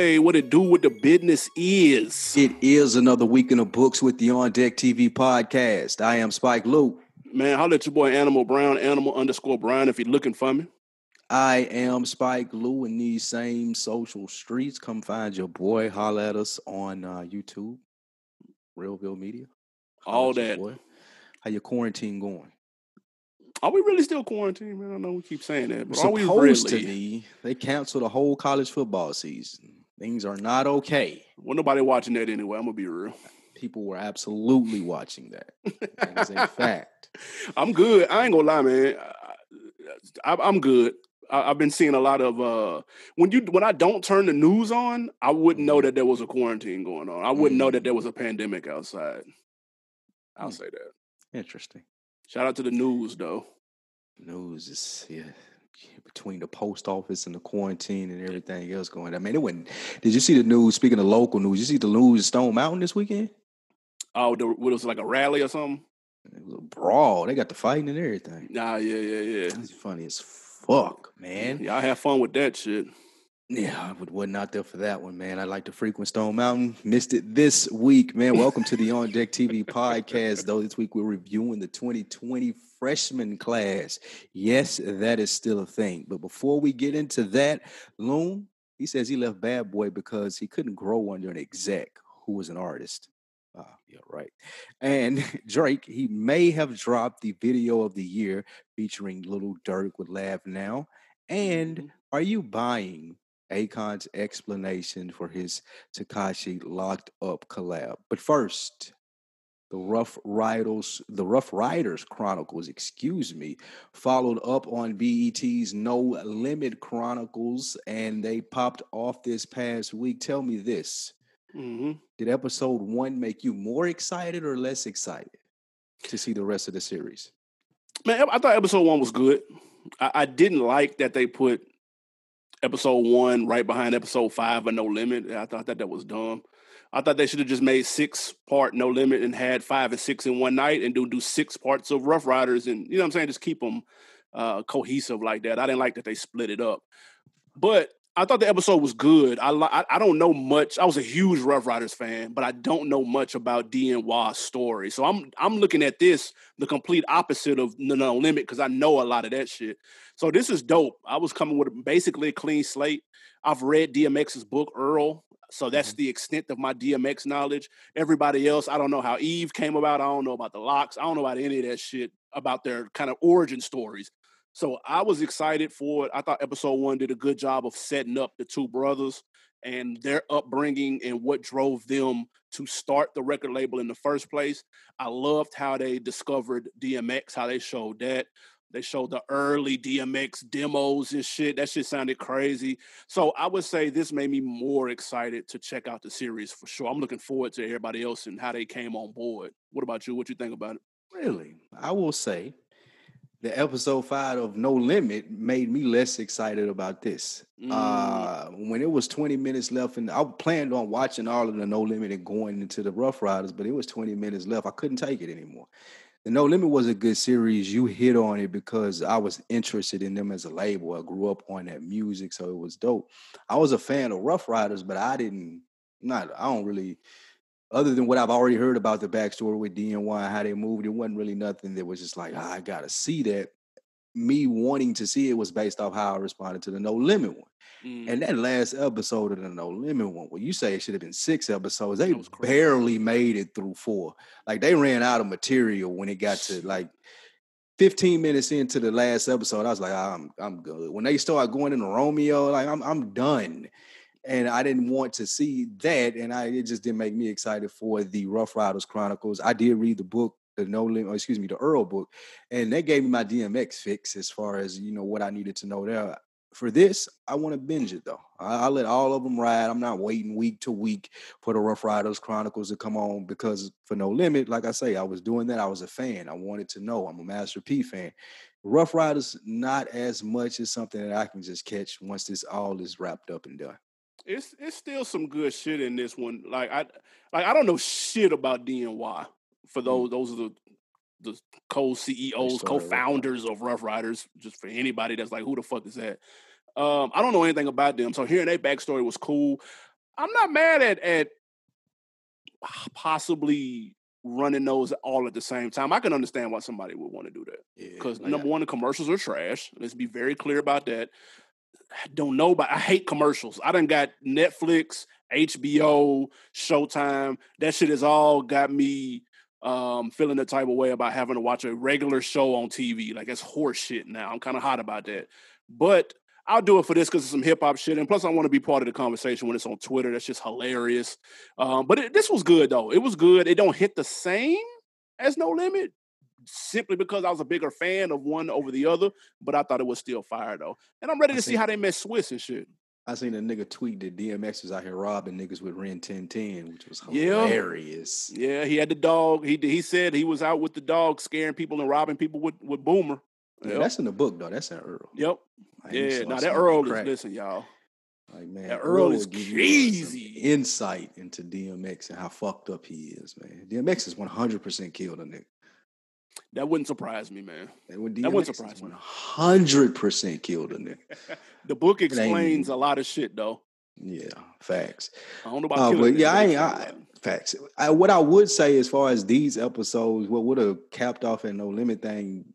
Hey, what it do with the business is? It is another week in the books with the On Deck TV podcast. I am Spike Luke. Man, holla at your boy Animal Brown, Animal underscore Brown if you're looking for me. I am Spike Lou in these same social streets. Come find your boy. Holla at us on uh, YouTube, Realville Media. Holla All at that. boy. How your quarantine going? Are we really still quarantined, man? I know we keep saying that, but are we Supposed really? to be. They canceled the whole college football season. Things are not okay. Well, nobody watching that anyway. I'm gonna be real. People were absolutely watching that. That is a fact. I'm good. I ain't gonna lie, man. I, I, I'm good. I, I've been seeing a lot of uh when you when I don't turn the news on, I wouldn't know that there was a quarantine going on. I wouldn't know that there was a pandemic outside. I'll Mm. say that. Interesting. Shout out to the news though. news is yeah between the post office and the quarantine and everything else going. on. I mean, it went. Did you see the news? Speaking of local news, you see the news in Stone Mountain this weekend? Oh, the, what was it, like a rally or something? It was a brawl. They got the fighting and everything. Nah, yeah, yeah, yeah. That's funny as fuck, man. Yeah, I have fun with that shit. Yeah, I would, wasn't out there for that one, man. I like to frequent Stone Mountain. Missed it this week, man. Welcome to the On Deck TV podcast. Though this week we're reviewing the 2020 freshman class. Yes, that is still a thing. But before we get into that, Loon, he says he left Bad Boy because he couldn't grow under an exec who was an artist. Ah, yeah, right. And Drake, he may have dropped the video of the year featuring Lil Durk with Laugh Now. And Mhm. are you buying Akon's explanation for his Tekashi locked up collab? But first, the Ruff Ryders, the Ruff Ryders Chronicles, excuse me, followed up on BET's No Limit Chronicles, and they popped off this past week. Tell me this: Mhm. Did episode one make you more excited or less excited to see the rest of the series? Man, I thought episode one was good. I, I didn't like that they put episode one right behind episode five of No Limit. I thought that that was dumb. I thought they should have just made six part No Limit and had five and six in one night and do do six parts of Ruff Ryders and you know what I'm saying, just keep them uh, cohesive like that. I didn't like that they split it up, but I thought the episode was good. I I, I don't know much. I was a huge Ruff Ryders fan, but I don't know much about DNY's story. So I'm I'm looking at this the complete opposite of No No Limit because I know a lot of that shit. So this is dope. I was coming with basically a clean slate. I've read DMX's book Earl, so that's mm-hmm. the extent of my DMX knowledge. Everybody else, I don't know how Eve came about. I don't know about the LOX. I don't know about any of that shit about their kind of origin stories. So I was excited for it. I thought episode one did a good job of setting up the two brothers and their upbringing and what drove them to start the record label in the first place. I loved how they discovered DMX, how they showed that. They showed the early DMX demos and shit. That shit sounded crazy. So I would say this made me more excited to check out the series for sure. I'm looking forward to everybody else and how they came on board. What about you? What you think about it? Really? I will say the episode five of No Limit made me less excited about this. Mm. Uh, when it was 20 minutes left, and I planned on watching all of the No Limit and going into the Ruff Ryders, but it was 20 minutes left. I couldn't take it anymore. The No Limit was a good series. You hit on it because I was interested in them as a label. I grew up on that music, so it was dope. I was a fan of Ruff Ryders, but I didn't not I don't really other than what I've already heard about the backstory with DNY and how they moved, it wasn't really nothing that was just like, "Ah, I gotta see that. Me wanting to see it was based off how I responded to the No Limit one. Mm. And that last episode of the No Limit one, well, you say it should have been six episodes. They barely made it through four. Like they ran out of material when it got to like 15 minutes into the last episode. I was like, I'm I'm good. When they start going into Romeo, like I'm I'm done. And I didn't want to see that. And I it just didn't make me excited for the Ruff Ryders Chronicles. I did read the book, the No Limit, or excuse me, the Earl book, and that gave me my DMX fix as far as you know what I needed to know there. For this, I want to binge it though. I, I let all of them ride. I'm not waiting week to week for the Ruff Ryders Chronicles to come on because for No Limit, like I say, I was doing that. I was a fan. I wanted to know. I'm a Master P fan. Ruff Ryders, not as much as something that I can just catch once this all is wrapped up and done. It's it's still some good shit in this one. Like I like I don't know shit about DNY. For those those are the the co CEOs, co founders of Ruff Ryders. Just for anybody that's like, who the fuck is that? Um, I don't know anything about them, so hearing their backstory was cool. I'm not mad at at possibly running those all at the same time. I can understand why somebody would want to do that. Because Yeah, number one, the commercials are trash. Let's be very clear about that. Don't know, but I hate commercials. I done got Netflix, HBO, Showtime. That shit has all got me um, feeling the type of way about having to watch a regular show on TV. Like it's horse shit now. I'm kind of hot about that. But I'll do it for this because it's some hip hop shit. And plus, I want to be part of the conversation when it's on Twitter. That's just hilarious. Um, but it, this was good, though. It was good. It don't hit the same as No Limit simply because I was a bigger fan of one over the other, but I thought it was still fire though. And I'm ready to see see. how they met Swizz and shit. I seen a nigga tweet that DMX was out here robbing niggas with Ren 1010, which was hilarious. Yeah, he had the dog. He he said he was out with the dog, scaring people and robbing people with with Boomer. Yeah, Yep. that's in the book though. That's in Earl. Yep. Yeah. Now that Earl is listen, y'all. Like man, that Earl is will give you, uh, some crazy. insight into DMX and how fucked up he is, man. DMX is one hundred percent killed a nigga. That wouldn't surprise me, man. And when That wouldn't surprise is me. one hundred percent killed a nigga. The book explains a lot of shit though. Yeah, facts. I don't know about Uh, but yeah, I ain't. I, explains a lot. facts. I, what I would say as far as these episodes, what would have capped off at No Limit thing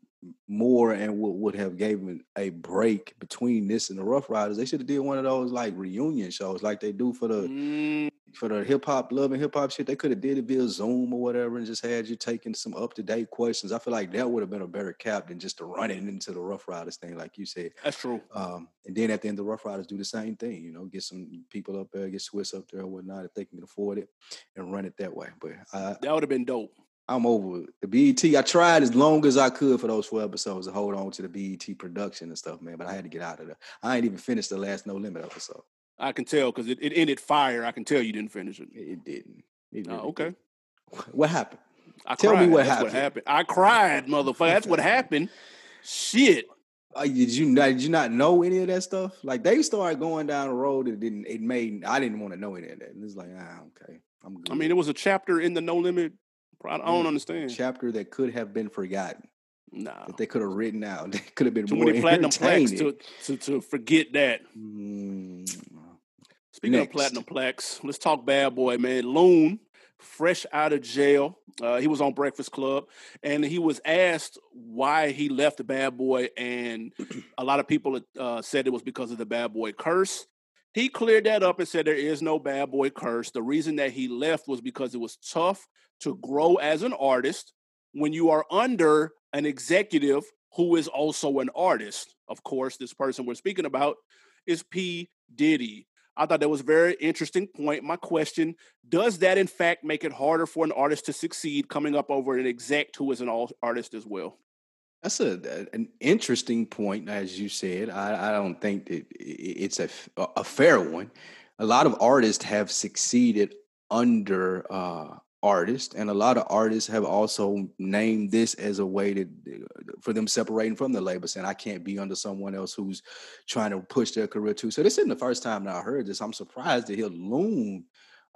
more, and what would have given a break between this and the Ruff Ryders, they should have did one of those like reunion shows, like they do for the Mm, for the hip hop love and hip hop shit. They could have did it via Zoom or whatever, and just had you taking some up to date questions. I feel like that would have been a better cap than just to run into the Ruff Ryders thing, like you said. that's true. Um, and then at the end, the Ruff Ryders do the same thing, you know, get some people up there, get Swizz up there or whatnot if they can afford it and run it that way. But I, That would have been dope. I'm over it. the BET. I tried as long as I could for those four episodes to hold on to the BET production and stuff, man. But I had to get out of there. I ain't even finished the last No Limit episode. I can tell because it, it ended fire. I can tell you didn't finish it. It, it didn't. It Oh, really okay. What happened? I Tell me what happened. What happened? I cried, motherfucker. That's what happened. Shit. Uh, did you not? Did you not know any of that stuff? Like they started going down the road that didn't. It made. I didn't want to know any of that. And it's like, ah, okay, I'm good. I mean, it was a chapter in the No Limit. I don't Yeah, understand. chapter that could have been forgotten. Nah. That they could have written out. That could have been Too many platinum plaques to, to, to forget that. Mm, Speaking Next. of platinum plaques, let's talk bad boy, man. Loon, fresh out of jail. Uh, he was on Breakfast Club and he was asked why he left the bad boy. And a lot of people uh, said it was because of the bad boy curse. He cleared that up and said there is no bad boy curse. The reason that he left was because it was tough to grow as an artist when you are under an executive who is also an artist. Of course, this person we're speaking about is P. Diddy. I thought that was a very interesting point. My question Does that, in fact, make it harder for an artist to succeed coming up over an exec who is an artist as well? That's a, a- an interesting point, as you said. I, I don't think that it's a, a- fair one. A lot of artists have succeeded under uh, artists, and a lot of artists have also named this as a way to for them separating from the label, saying I can't be under someone else who's trying to push their career too. So this isn't the first time that I heard this. I'm surprised to hear Loon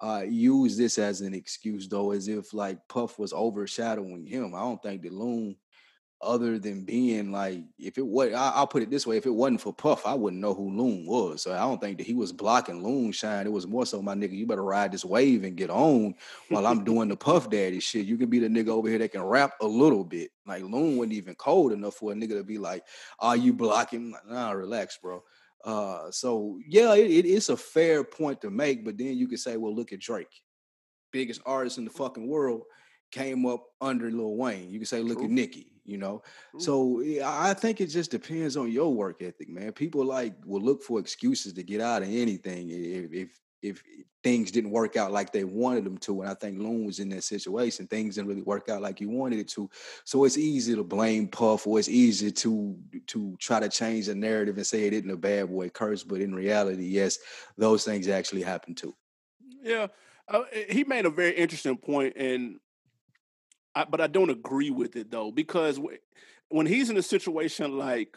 uh, use this as an excuse, though, as if like Puff was overshadowing him. I don't think that Loon other than being like, if it was, I'll put it this way: if it wasn't for Puff, I wouldn't know who Loon was. So I don't think that he was blocking Loon shine. It was more so, my nigga, you better ride this wave and get on while I'm doing the Puff Daddy shit. You can be the nigga over here that can rap a little bit. Like Loon wasn't even cold enough for a nigga to be like, "Are you blocking?" Like, nah, relax, bro. Uh, so yeah, it, it is a fair point to make, but then you could say, well, look at Drake, biggest artist in the fucking world, came up under Lil Wayne. You can say, look True. at Nicki, you know. True. So I think it just depends on your work ethic, man. People like will look for excuses to get out of anything if if if things didn't work out like they wanted them to. And I think Loon was in that situation. Things didn't really work out like you wanted it to. So it's easy to blame Puff, or it's easy to to try to change the narrative and say it isn't a bad boy curse. But in reality, yes, those things actually happen too. Yeah, uh, he made a very interesting point, and I, but I don't agree with it though because wh- when he's in a situation like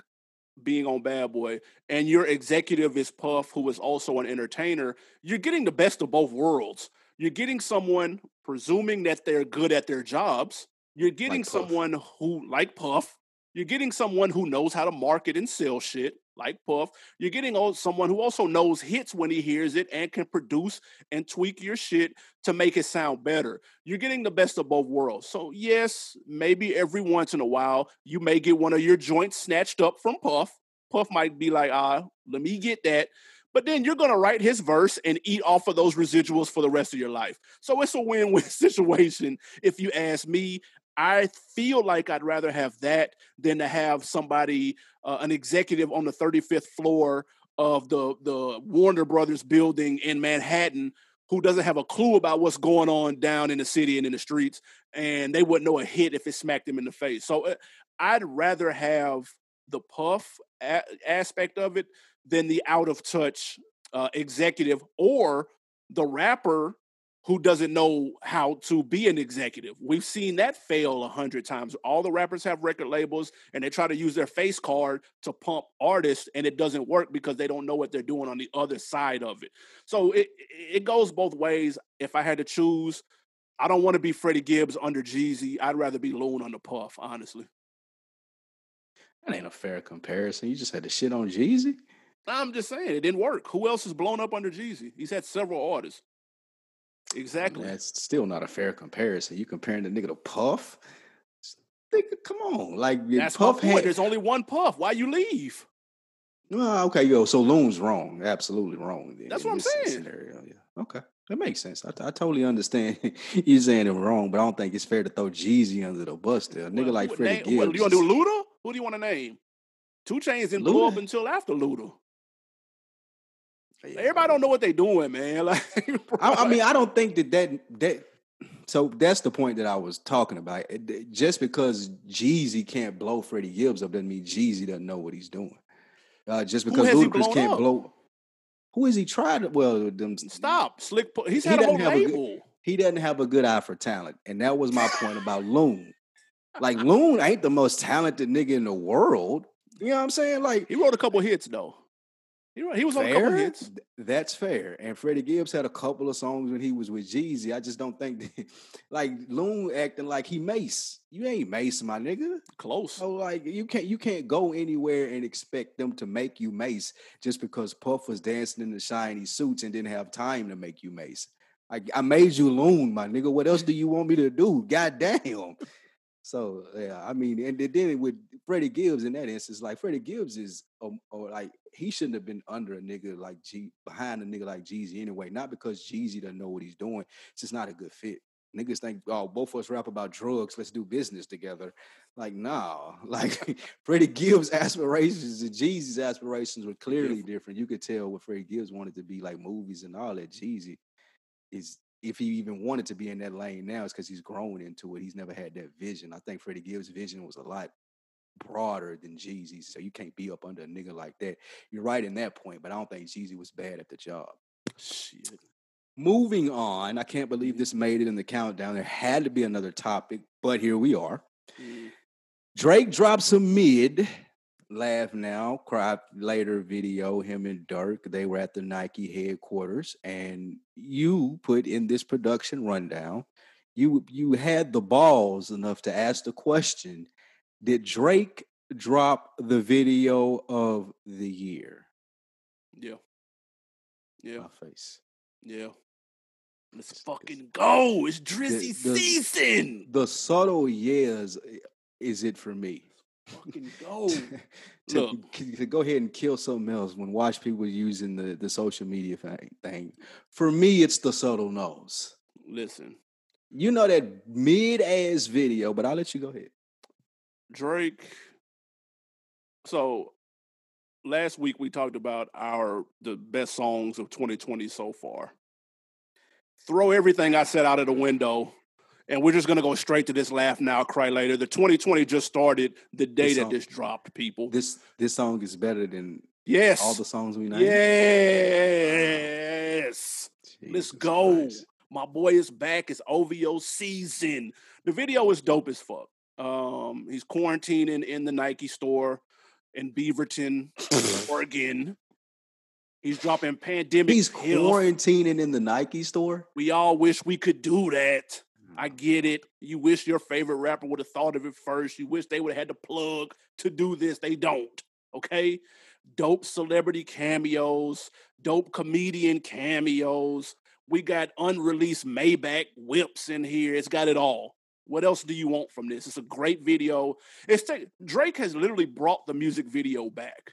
being on Bad Boy and your executive is Puff, who is also an entertainer, you're getting the best of both worlds. You're getting someone presuming that they're good at their jobs. You're getting Puff. someone who like Puff. You're getting someone who knows how to market and sell shit. Like Puff. You're getting someone who also knows hits when he hears it and can produce and tweak your shit to make it sound better. You're getting the best of both worlds. So, yes, maybe every once in a while, you may get one of your joints snatched up from Puff. Puff might be like, ah, let me get that. But then you're going to write his verse and eat off of those residuals for the rest of your life. So it's a win win situation. If you ask me, I feel like I'd rather have that than to have somebody, uh, an executive on the 35th floor of the the Warner Brothers building in Manhattan who doesn't have a clue about what's going on down in the city and in the streets, and they wouldn't know a hit if it smacked them in the face. So uh, I'd rather have the puff a- aspect of it than the out of touch uh, executive or the rapper who doesn't know how to be an executive. We've seen that fail a hundred times. All the rappers have record labels and they try to use their face card to pump artists, and it doesn't work because they don't know what they're doing on the other side of it. So it it goes both ways. If I had to choose, I don't want to be Freddie Gibbs under Jeezy. I'd rather be Loon the Puff, honestly. That ain't a fair comparison. You just had to shit on Jeezy. I'm just saying it didn't work. Who else is blown up under Jeezy? He's had several artists. Exactly. That's still not a fair comparison. You comparing the nigga to Puff? Nigga, come on. Like That's Puff had, There's only one Puff. Why you leave? Well, okay, yo. So Loon's wrong. Absolutely wrong. That's what I'm saying. Scenario. Yeah. Okay. That makes sense. I, I totally understand you saying it wrong, but I don't think it's fair to throw Jeezy under the bus there. A nigga well, like Freddie Gibbs. What, you want to do Luda? Who do you want to name? 2 Chainz didn't blow up until after Luda. Everybody don't know what they're doing, man. Like, I, I, mean, I don't think that that that. So that's the point that I was talking about. Just because Jeezy can't blow Freddie Gibbs up doesn't mean Jeezy doesn't know what he's doing. Uh, just because Ludacris can't up? blow. Who is he tried? To well, them, stop slick. He's had he a whole label. Good, he doesn't have a good eye for talent, and that was my point about Loon. Like Loon ain't the most talented nigga in the world. You know what I'm saying? Like he wrote a couple hits though. He, he was fair? on a couple hits. That's fair. And Freddie Gibbs had a couple of songs when he was with Jeezy. I just don't think that, like Loon acting like he Mase. You ain't Mase, my nigga. Close. So like you can't you can't go anywhere and expect them to make you Mase just because Puff was dancing in the shiny suits and didn't have time to make you Mase. I, I made you Loon, my nigga. What else do you want me to do? God damn. So yeah, I mean, and then with Freddie Gibbs in that instance, like Freddie Gibbs is, um, or like he shouldn't have been under a nigga like G behind a nigga like Jeezy anyway. Not because Jeezy doesn't know what he's doing. It's just not a good fit. Niggas think, oh, both of us rap about drugs. Let's do business together. Like, nah. Like Freddie Gibbs' aspirations and Jeezy's aspirations were clearly different. You could tell what Freddie Gibbs wanted to be like movies and all that. Jeezy is if he even wanted to be in that lane now, it's because he's grown into it. He's never had that vision. I think Freddie Gibbs' vision was a lot broader than Jeezy's. So you can't be up under a nigga like that. You're right in that point, but I don't think Jeezy was bad at the job. Shit. Moving on, I can't believe this made it in the countdown. There had to be another topic, but here we are. Mm. Drake drops a mid laugh now, cry later video, him and Durk, they were at the Nike headquarters, and you put in this production rundown, you you had the balls enough to ask the question, did Drake drop the video of the year? Yeah. Yeah. My face. Yeah. Let's fucking go. It's Drizzy the, the, season. The subtle years eh, is it for me. Fucking go. to, to, go ahead and kill something else when watch people using the, the social media thing. For me, it's the subtle nose. Listen. You know that mid ass video, but I'll let you go ahead. Drake. So last week we talked about our the best songs of 2020 so far. Throw everything I said out of the window and we're just gonna go straight to this laugh now, cry later. The 2020 just started the day this that this dropped, people. This this song is better than yes all the songs we know. Yes, Jesus let's go. Christ. My boy is back. It's OVO season. The video is dope as fuck. Um, he's quarantining in the Nike store in Beaverton, Oregon. He's dropping pandemic. He's quarantining in the Nike store. We all wish we could do that. I get it. You wish your favorite rapper would have thought of it first. You wish they would have had the plug to do this. They don't. Okay. dope celebrity cameos, dope comedian cameos. We got unreleased Maybach whips in here. It's got it all. What else do you want from this? It's a great video. It's t- Drake has literally brought the music video back.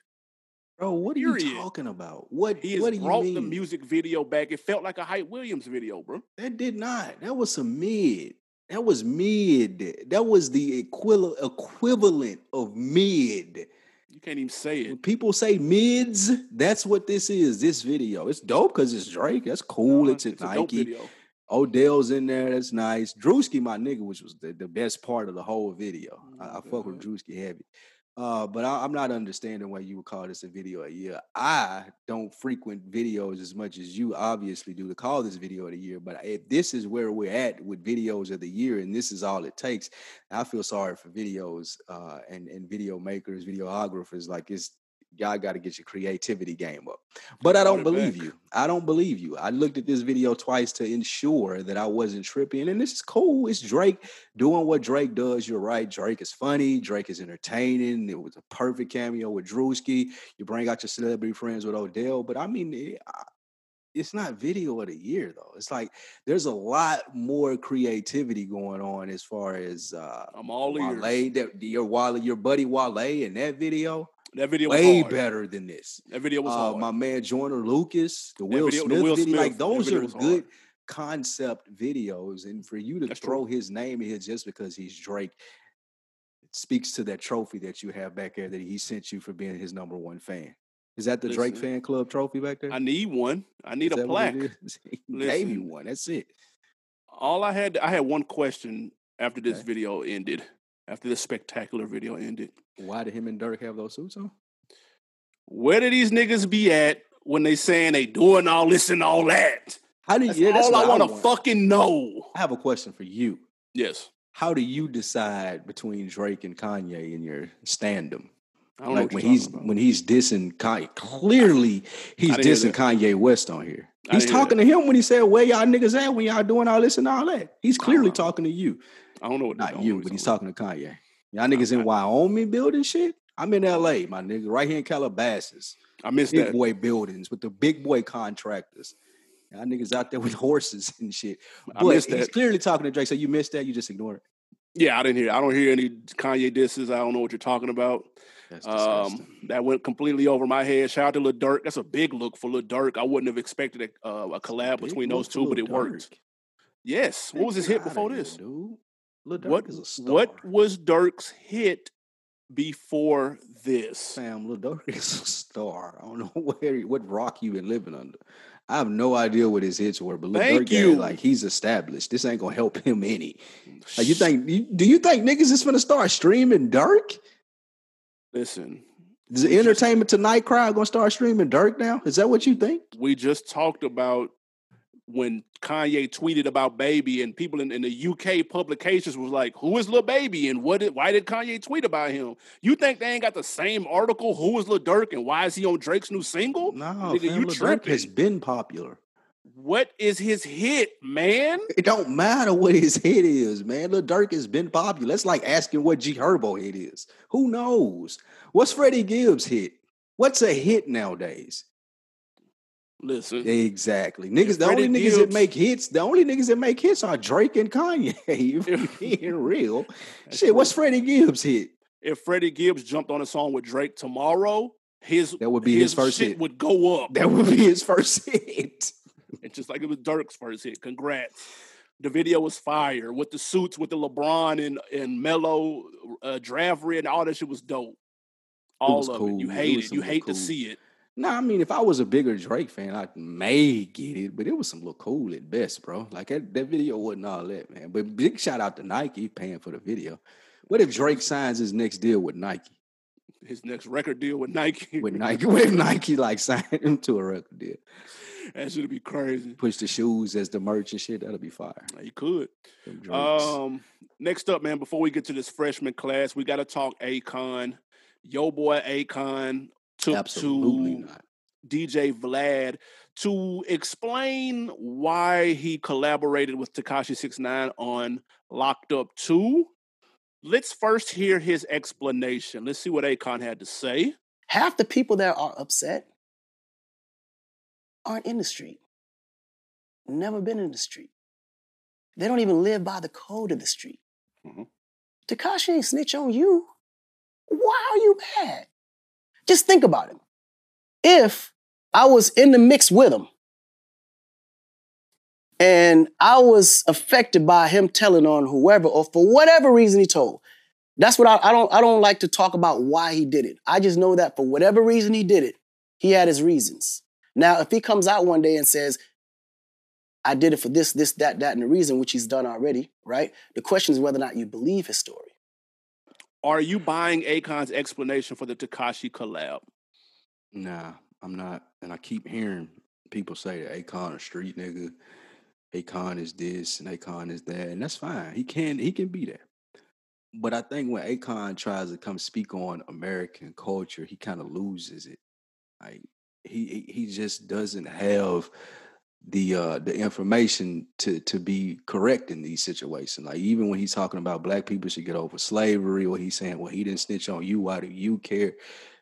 Bro, what are Period. you talking about? What he has what do brought you mean? the music video back. It felt like a Hype Williams video, bro. That did not. That was some mid. That was mid. That was the equivalent equivalent of mid. You can't even say it. When people say mids, that's what this is. This video. It's dope because it's Drake. That's cool. No, it's, it's Nike. Odell's in there. That's nice. Drewski, my nigga, which was the, the best part of the whole video. I, mm, I fuck with mm-hmm. Drewski heavy. Uh, but I, am not understanding why you would call this a video a year. I don't frequent videos as much as you obviously do to call this video of the year. But if this is where we're at with videos of the year, and this is all it takes, I feel sorry for videos uh, and and video makers, videographers. Like it's y'all got to get your creativity game up. But I don't believe back. you. I don't believe you. I looked at this video twice to ensure that I wasn't tripping. And this is cool. It's Drake doing what Drake does. You're right. Drake is funny. Drake is entertaining. It was a perfect cameo with Drewski. You bring out your celebrity friends with Odell. But I mean, it, it's not video of the year though. It's like there's a lot more creativity going on as far as uh I'm all Wale, that your Wale, your buddy Wale in that video. That video was way better than this. That video was uh, my man Joyner Lucas, the Will video, Smith the Will video. Like those are good hard. concept videos, and for you to That's throw true. his name in here just because he's Drake, speaks to that trophy that you have back there that he sent you for being his number one fan. Is that the Listen, Drake fan club trophy back there? I need one. I need Is a plaque. he gave you one. That's it. All I had, I had one question after this okay. video ended after this spectacular video ended. Why did him and Durk have those suits on? Where did these niggas be at when they saying they doing all this and all that? How do you? That's yeah, that's all I want to fucking know. I have a question for you. Yes. How do you decide between Drake and Kanye in your standum? like when he's about. when he's dissing Kanye, clearly he's dissing Kanye West on here. He's talking to him when he said, "Where y'all niggas at when y'all doing all this and all that?" He's clearly talking to you. I don't know what not you, but he's talking to Kanye. Y'all niggas in Wyoming building shit. I'm in LA, my nigga, right here in Calabasas. I miss big that. boy buildings with the big boy contractors. Y'all niggas out there with horses and shit. I but he's that. clearly talking to Drake. So you missed that. You just ignore it. Yeah, I didn't hear. I don't hear any Kanye disses. I don't know what you're talking about. Um, that went completely over my head. Shout out to Lil Durk. That's a big look for Lil Durk. I wouldn't have expected a, uh, a collab between those two, but it Durk. worked. Yes. What was his hit before this? Dude. What, What was Durk's hit before this? Sam, Lil Durk is a star. I don't know where what rock you've been living under. I have no idea what his hits were, but Lil Thank Durk, you. like he's established. This ain't gonna help him any. Like you think? Do you think niggas is gonna start streaming Durk? Listen, is the Entertainment Tonight crowd gonna start streaming Durk now? Is that what you think? We just talked about when Kanye tweeted about Baby, and people in, in the UK publications was like, "Who is Lil Baby?" and what? Did, why did Kanye tweet about him? You think they ain't got the same article? Who is Lil Durk, and why is he on Drake's new single? No, Nigga, fam, you Lil Durk has been popular. What is his hit, man? It don't matter what his hit is, man. Lil Durk has been popular. That's like asking what G Herbo hit is. Who knows? What's Freddie Gibbs hit? What's a hit nowadays? Listen, exactly. Niggas, the only niggas that make hits, the only niggas that make hits are Drake and Kanye. if being real, shit. True. What's Freddie Gibbs hit? If Freddie Gibbs jumped on a song with Drake tomorrow, his that would be his, his first hit. Would go up. That would be his first hit. It's just like it was Durk's first hit. Congrats. The video was fire with the suits with the LeBron and and Melo uh, draft red and all that shit was dope. All of cool. it. You hate it. it. You hate cool. to see it. No, nah, I mean, if I was a bigger Drake fan, I may get it, but it was some look cool at best, bro. Like that, that video wasn't all that, man. But big shout out to Nike paying for the video. What if Drake signs his next deal with Nike? His next record deal with Nike. with Nike. What if Nike like signed him to a record deal? that should be crazy. Push the shoes as the merch and shit. That'll be fire. You could. Um, next up, man. Before we get to this freshman class, we got to talk Akon. Yo, boy, Akon took Absolutely to not. DJ Vlad to explain why he collaborated with Tekashi Six Nine on Locked Up Two. Let's first hear his explanation. Let's see what Akon had to say. Half the people that are upset aren't in the street. Never been in the street. They don't even live by the code of the street. Mhm. Tekashi ain't snitch on you. Why are you mad? Just think about it. If I was in the mix with him and I was affected by him telling on whoever or for whatever reason he told, that's what I, I don't I don't like to talk about why he did it. I just know that for whatever reason he did it, he had his reasons. Now, if he comes out one day and says, I did it for this, this, that, that, and the reason, which he's done already, right? The question is whether or not you believe his story. Are you buying Akon's explanation for the Tekashi collab? Nah, I'm not. And I keep hearing people say that Akon a street nigga. Akon is this and Akon is that, and that's fine. He can he can be that. But I think when Akon tries to come speak on American culture, he kind of loses it. Like he he he just doesn't have the uh the information to to be correct in these situations. Like even when he's talking about black people should get over slavery, or he's saying, "Well, he didn't snitch on you. Why do you care?"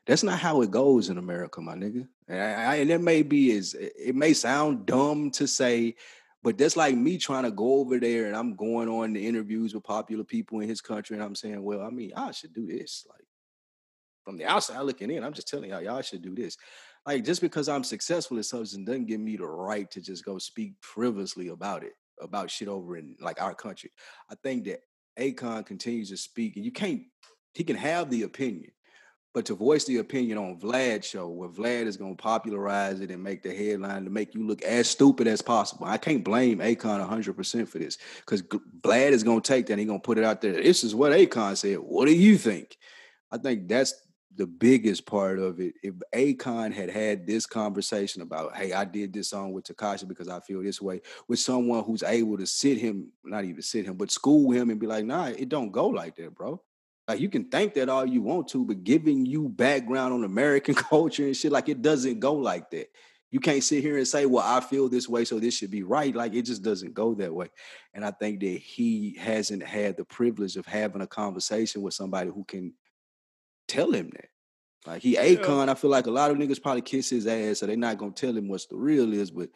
That's not how it goes in America, my nigga. And, I, and it may be is it may sound dumb to say, but that's like me trying to go over there and I'm going on the interviews with popular people in his country, and I'm saying, "Well, I mean, I should do this." Like from the outside looking in, I'm just telling y'all, y'all should do this like just because I'm successful at something doesn't give me the right to just go speak frivolously about it, about shit over in like our country. I think that Akon continues to speak, and you can't. He can have the opinion, but to voice the opinion on Vlad show, where Vlad is going to popularize it and make the headline to make you look as stupid as possible. I can't blame Akon 100% for this because Vlad is going to take that and he's going to put it out there. This is what Akon said. What do you think? I think that's the biggest part of it. If Akon had had this conversation about, hey, I did this song with Tekashi because I feel this way, with someone who's able to sit him, not even sit him, but school him and be like, nah, it don't go like that, bro. Like you can think that all you want to, but giving you background on American culture and shit, like it doesn't go like that. You can't sit here and say, well, I feel this way, so this should be right. Like it just doesn't go that way. And I think that he hasn't had the privilege of having a conversation with somebody who can tell him that. Like he Akon, I feel like a lot of niggas probably kiss his ass, so they're not gonna tell him what's the real is. But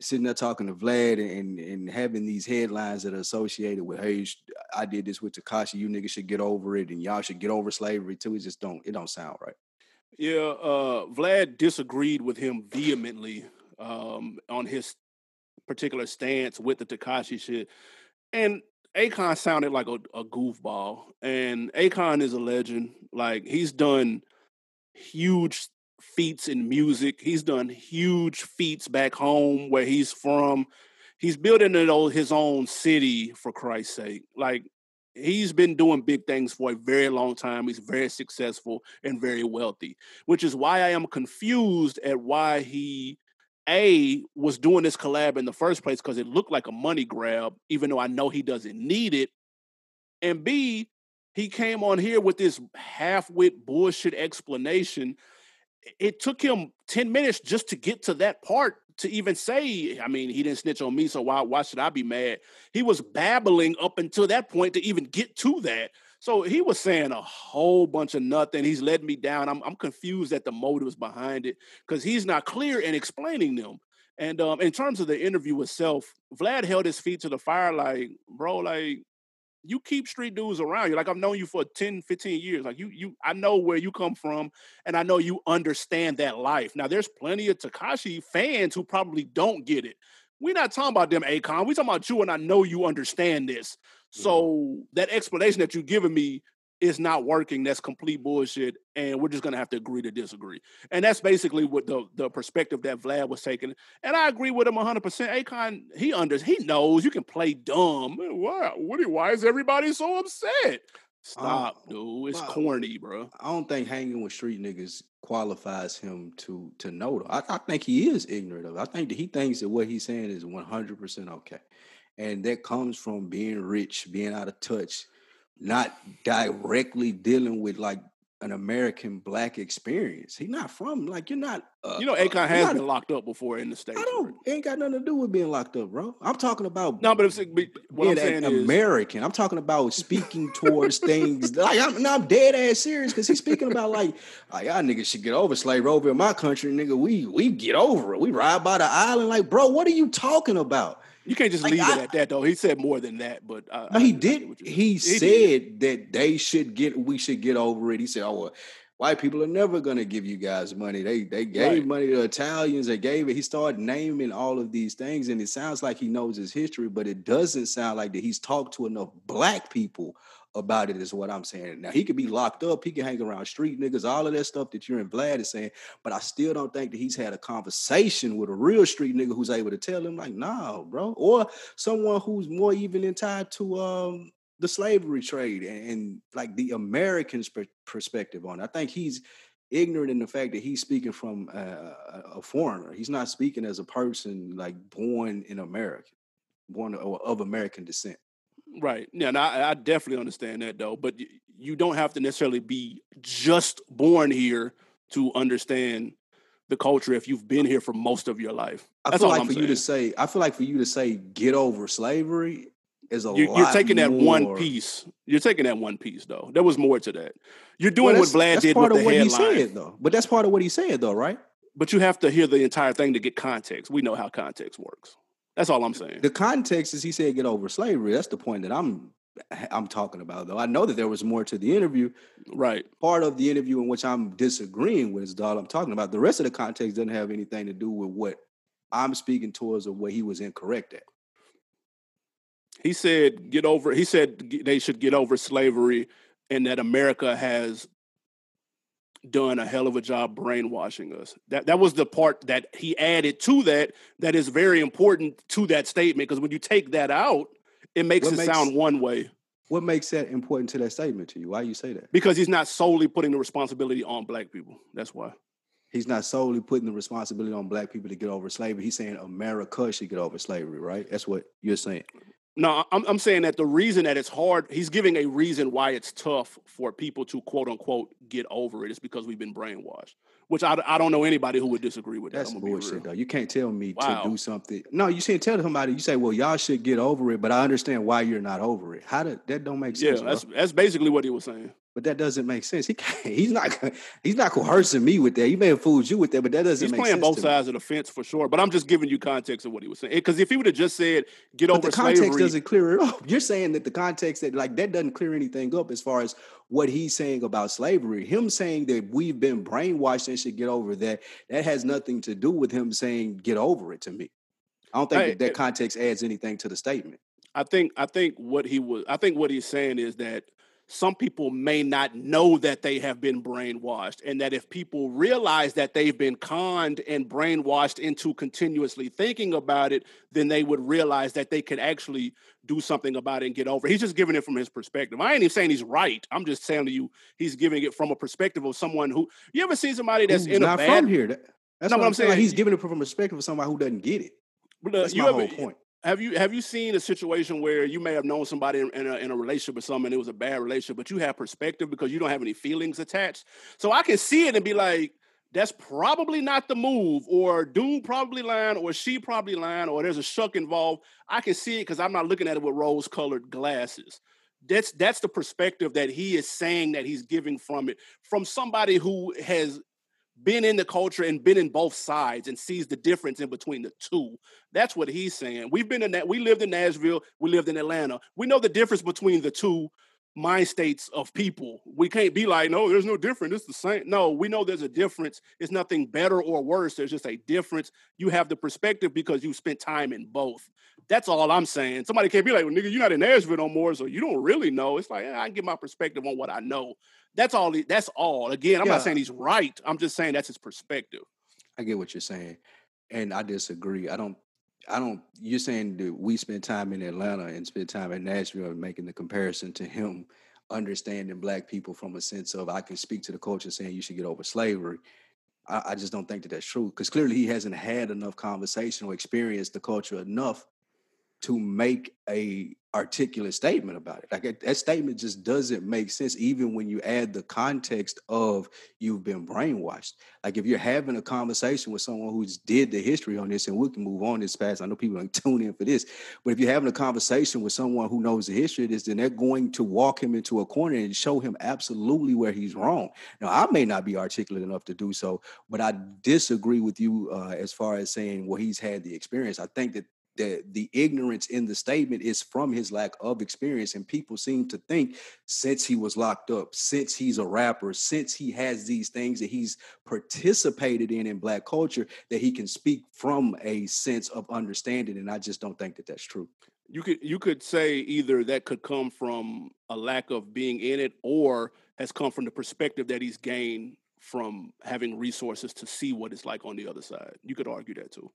sitting there talking to Vlad and and having these headlines that are associated with, hey, I did this with Tekashi, you niggas should get over it, and y'all should get over slavery too. It just don't, it don't sound right. Yeah, uh, Vlad disagreed with him vehemently um, on his particular stance with the Tekashi shit, and Akon sounded like a, a goofball, and Akon is a legend. Like he's done huge feats in music. He's done huge feats back home where he's from. He's building his own city for Christ's sake. Like he's been doing big things for a very long time. He's very successful and very wealthy, which is why I am confused at why he a was doing this collab in the first place because it looked like a money grab, even though I know he doesn't need it. And B, he came on here with this half-wit bullshit explanation. It took him 10 minutes just to get to that part to even say, I mean, he didn't snitch on me, so why why should I be mad? He was babbling up until that point to even get to that. So he was saying a whole bunch of nothing. He's letting me down. I'm, I'm confused at the motives behind it because he's not clear in explaining them. And um, in terms of the interview itself, Vlad held his feet to the fire, like, bro, like, you keep street dudes around you. Like I've known you for 10, 15 years. Like you, you, I know where you come from, and I know you understand that life. Now, there's plenty of Tekashi fans who probably don't get it. We're not talking about them, Akon. We're talking about you, and I know you understand this. So mm-hmm. that explanation that you're giving me is not working. That's complete bullshit, and we're just gonna have to agree to disagree. And that's basically what the the perspective that Vlad was taking. And I agree with him 100. percent Akon, he under he knows you can play dumb. Why? What? Why is everybody so upset? Stop, um, dude. It's corny, bro. I don't think hanging with street niggas qualifies him to to know. I, I think he is ignorant of it. I think that he thinks that what he's saying is 100 percent okay, and that comes from being rich, being out of touch, not directly dealing with like an American black experience. He's not from like you're not. Uh, You know, uh, Akon has not- been locked up before in the states. I don't. It ain't got nothing to do with being locked up, bro. I'm talking about No, but it's, what I'm saying an is, American. I'm talking about speaking towards things like I'm, no, I'm dead ass serious because he's speaking about like, like y'all niggas should get over slavery over in my country, nigga. We we get over it. We ride by the island, like, bro. What are you talking about? You can't just like, leave I- it at that, though. He said more than that, but I, No, he I did. what He saying. said that they should get. We should get over it. He said, "Oh, well, white people are never gonna give you guys money. They they gave Right. money to Italians. They gave it." He started naming all of these things, and it sounds like he knows his history, but it doesn't sound like that he's talked to enough black people about it. Is what I'm saying. Now he could be locked up. He can hang around street niggas. All of that stuff that you're in Vlad is saying, but I still don't think that he's had a conversation with a real street nigga who's able to tell him like, "Nah, bro," or someone who's more even in tied to um the slavery trade and, and like the American's per- perspective on it. I think he's ignorant in the fact that he's speaking from a, a foreigner. He's not speaking as a person like born in America, born of, of American descent. Right. Yeah, and I, I definitely understand that though. But y- you don't have to necessarily be just born here to understand the culture if you've been here for most of your life. I feel like I'm for you to say, I feel like for you to say get over slavery is a You're, lot you're taking that one piece. You're taking that one piece though. There was more to that. You're Well, doing what that's- Vlad that's did part with of the what headline. he said though. But that's part of what he said though, right? But you have to hear the entire thing to get context. We know how context works. That's all I'm saying. The context is he said get over slavery. That's the point that I'm I'm talking about though. I know that there was more to the interview. Right. Part of the interview in which I'm disagreeing with is all I'm talking about. The rest of the context doesn't have anything to do with what I'm speaking towards or what he was incorrect at. He said get over he said they should get over slavery and that America has done a hell of a job brainwashing us. That that was the part that he added to that that is very important to that statement because when you take that out, it makes What it makes- sound one way What makes that important to that statement to you? Why you say that? because he's not solely putting the responsibility on black people. That's why. He's not solely putting the responsibility on black people to get over slavery. He's saying America should get over slavery, right? That's what you're saying. No, I'm, I'm saying that the reason that it's hard, he's giving a reason why it's tough for people to quote unquote get over it is because we've been brainwashed, which I, I don't know anybody who would disagree with that. That's I'm gonna be real. bullshit, though. You can't tell me Wow. to do something. No, you can't tell somebody. You say, "Well, y'all should get over it," but I understand why you're not over it. How did that don't make Yeah, sense? bro. that's that's basically what he was saying. But that doesn't make sense. He can't, he's not he's not coercing me with that. He may have fooled you with that, but that doesn't He's make playing sense both to me. sides of the fence for sure. But I'm just giving you context of what he was saying. Because if he would have just said get But over the context slavery, doesn't clear it up. You're saying that the context that like that doesn't clear anything up as far as what he's saying about slavery. Him saying that we've been brainwashed and should get over that, that has nothing to do with him saying get over it to me. I don't think Hey, that, that context adds anything to the statement. I think I think what he was I think what he's saying is that some people may not know that they have been brainwashed and that if people realize that they've been conned and brainwashed into continuously thinking about it then they would realize that they could actually do something about it and get over it. he's just giving it from his perspective i ain't even saying he's right i'm just telling you he's giving it from a perspective of someone who you ever see somebody that's Who's in a not bad from here. That- that's No, what but I'm I'm saying. Like, he's giving it from a perspective of somebody who doesn't get it. But, uh, That's you my ever- whole point. Have you have you seen a situation where you may have known somebody in, a, in a relationship something and it was a bad relationship, but you have perspective because you don't have any feelings attached? So I can see it and be like, that's probably not the move, or dude probably lying, or she probably lying, or there's a shuck involved. I can see it because I'm not looking at it with rose-colored glasses. That's that's the perspective that he is saying that he's giving from it, from somebody who has been in the culture and been in both sides and sees the difference in between the two. That's what he's saying. We've been in that. We lived in Nashville. We lived in Atlanta. We know the difference between the two mind states of people. We can't be like, no, there's no difference. It's the same. No, we know there's a difference. It's nothing better or worse. There's just a difference. You have the perspective because you spent time in both. That's all I'm saying. Somebody can't be like, well, nigga, you're not in Nashville no more, so you don't really know. It's like, I can get my perspective on what I know. That's all. That's all. Again, I'm Yeah. not saying he's right. I'm just saying that's his perspective. I get what you're saying, and I disagree. I don't. I don't. You're saying that we spend time in Atlanta and spend time in Nashville, making the comparison to him understanding black people from a sense of I can speak to the culture saying you should get over slavery. I, I just don't think that that's true because clearly he hasn't had enough conversation or experienced the culture enough to make a articulate statement about it. Like that statement just doesn't make sense, even when you add the context of you've been brainwashed. Like if you're having a conversation with someone who's did the history on this, and we can move on this fast. I know people don't tune in for this, but if you're having a conversation with someone who knows the history of this, then they're going to walk him into a corner and show him absolutely where he's wrong. Now, I may not be articulate enough to do so, but I disagree with you uh, as far as saying, well, he's had the experience. I think that the the ignorance in the statement is from his lack of experience. And people seem to think since he was locked up since he's a rapper since he has these things that he's participated in in black culture that he can speak from a sense of understanding. And i just don't think that that's true. You could you could say either that could come from a lack of being in it or has come from the perspective that he's gained from having resources to see what it's like on the other side. You could argue that too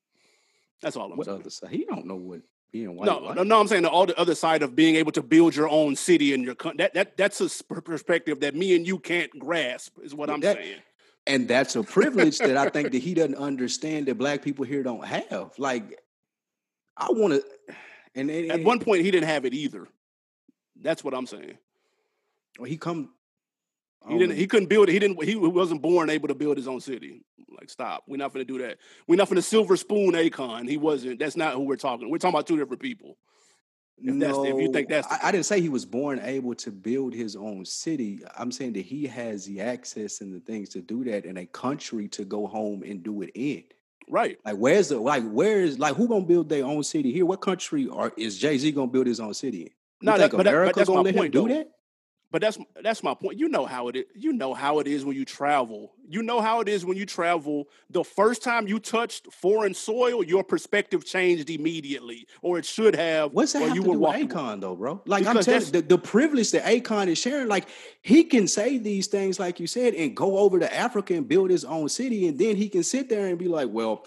that's all I'm what saying. other side? He don't know what being white. No, like. no, no. I'm saying the, all the other side of being able to build your own city and your country. That that that's a sp- perspective that me and you can't grasp. Is what I'm That- saying. and that's a privilege that I think that he doesn't understand that black people here don't have. Like, I want to, and, and At one point, he didn't have it either. That's what I'm saying. point he come. He didn't. Um, he couldn't build it. He didn't. He wasn't born able to build his own city. Like, stop. We're not going to do that. We're not going to silver spoon Akon. He wasn't. That's not who we're talking. We're talking about two different people. If the- if you think that's I, I didn't say he was born able to build his own city. I'm saying that he has the access and the things to do that in a country to go home and do it in. Right. Like, where's the like? Where is like who gonna build their own city here? What country are is Jay Z gonna build his own city in? You No, that- but that- but that's gonna my let point, him do though. that? But that's that's my point. You know how it is. You know how it is when you travel. You know how it is when you travel. The first time you touched foreign soil, your perspective changed immediately, or it should have. What's that or have you to were do with walking- Akon though, bro? Like I'm Because telling the, the privilege that Akon is sharing, like he can say these things, like you said, and go over to Africa and build his own city, and then he can sit there and be like, "Well,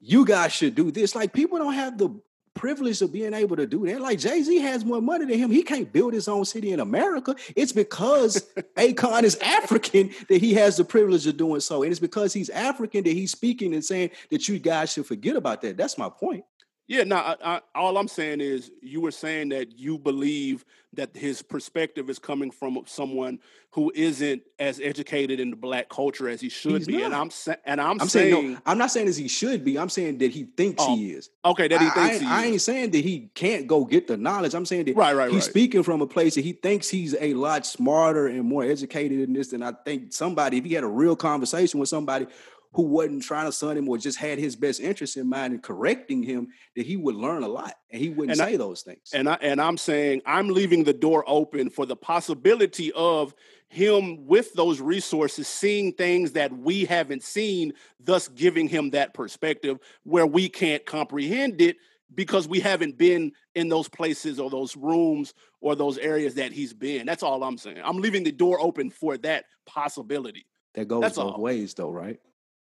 you guys should do this." Like people don't have the privilege of being able to do that. Like Jay Z has more money than him. He can't build his own city in America. It's because Akon is African that he has the privilege of doing so, and it's because he's African that he's speaking and saying that you guys should forget about that. That's my point. Yeah, no. I, I, all I'm saying is, you were saying that you believe that his perspective is coming from someone who isn't as educated in the black culture as he should He's be, and. I'm sa- and I'm, I'm saying, saying, no, I'm not saying as he should be. I'm saying that he thinks Oh, he is. okay that he I, I thinks ain't- he I ain't saying that he can't go get the knowledge. I'm saying that Right, right, he's right. speaking from a place that he thinks he's a lot smarter and more educated in this than I think somebody, if he had a real conversation with somebody who wasn't trying to son him or just had his best interest in mind and correcting him, that he would learn a lot and he wouldn't And I- say those things. And I and I'm saying I'm leaving the door open for the possibility of him with those resources seeing things that we haven't seen, thus giving him that perspective where we can't comprehend it because we haven't been in those places or those rooms or those areas that he's been. That's all I'm saying. I'm leaving the door open for that possibility. that goes that's both all. ways though, right?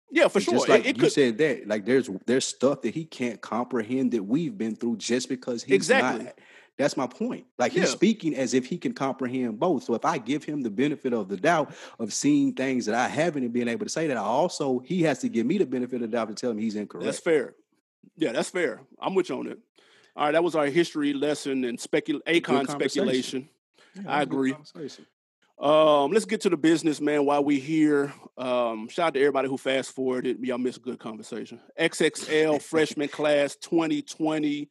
Yeah, for It's sure. Just like it you could- said that, like there's there's stuff that he can't comprehend that we've been through just because he's Exactly. not. That's my point. Like he's speaking as if he can comprehend both. So if I give him the benefit of the doubt of seeing things that I haven't and being able to say that, I also he has to give me the benefit of the doubt to tell him he's incorrect. That's fair. Yeah, that's fair. I'm with you on it. All right, that was our history lesson and specul conversation. speculation. Yeah, I that was a good agree. Um, let's get to the business, man. While we here, um, shout out to everybody who fast forwarded. Y'all missed a good conversation. XXL freshman class 2020.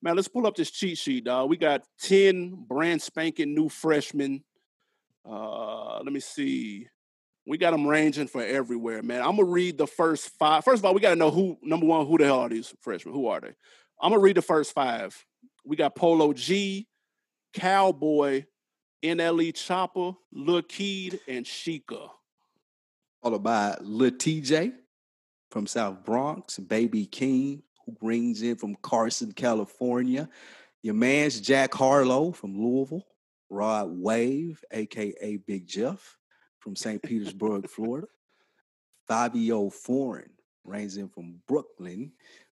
Man, let's pull up this cheat sheet, dog. We got 10 brand spanking new freshmen. Uh, let me see. We got them ranging for everywhere, man. I'm gonna read the first five. First of all, we gotta know who number one, who the hell are these freshmen? Who are they? I'm gonna read the first five. We got Polo G, Cowboy, NLE Choppa, Lil Keed, and Chika. Followed by Lil Tjay from South Bronx, Baby Keem, who brings in from Carson, California. Your man's Jack Harlow from Louisville, Rod Wave, aka Big Jeff from St. Petersburg, Florida. Fivio Foreign reigns in from Brooklyn,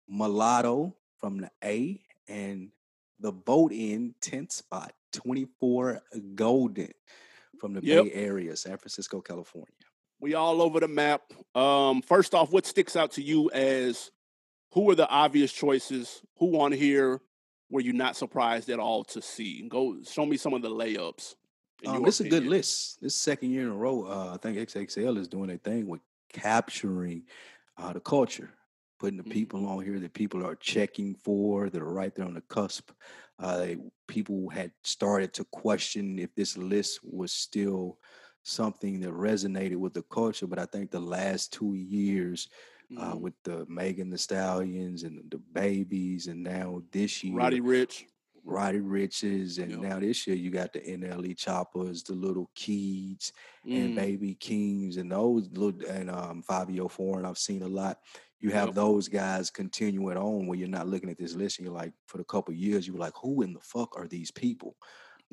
Mulatto from the A, and the vote in 10th spot, 24 Golden from the Yep. Bay Area, San Francisco, California. We all over the map. Um, first off, what sticks out to you as who are the obvious choices? Who on here were you not surprised at all to see? Go show me some of the layups. Um, this is a good list. This second year in a row. Uh, I think XXL is doing a thing with capturing uh, the culture, putting the Mhm. people on here that people are checking for, that are right there on the cusp. Uh, people had started to question if this list was still something that resonated with the culture, but I think the last two years, uh, Mhm. with the Megan the Stallions and the babies, and now this year, Roddy Ricch. Roddy Ricches, and Yep. now this year you got the NLE Choppas, the Little Keeds, and Mm, Baby Keems, and those little and um Fivio Foreign. I've seen a lot. You have Yep. those guys continuing on when you're not looking at this list and you're like, for the couple years, you were like, who in the fuck are these people?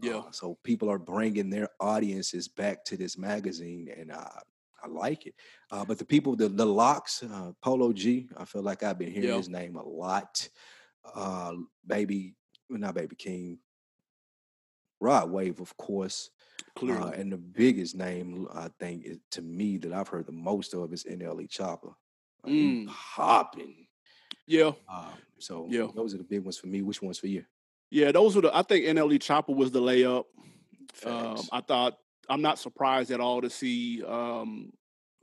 yeah. Uh, so people are bringing their audiences back to this magazine, and uh, I like it. Uh, but the people, the the locks, uh, Polo G, I feel like I've been hearing Yeah. his name a lot. Uh, baby, well, not Baby Keem, Rod Wave, of course. Uh, and the biggest name I think is, to me that I've heard the most of is NLE Choppa. Like, Mm. popping. yeah. Um, so Yeah. those are the big ones for me. Which ones for you? Yeah, those were the I think NLE Choppa was the layup. Um, I thought I'm not surprised at all to see um,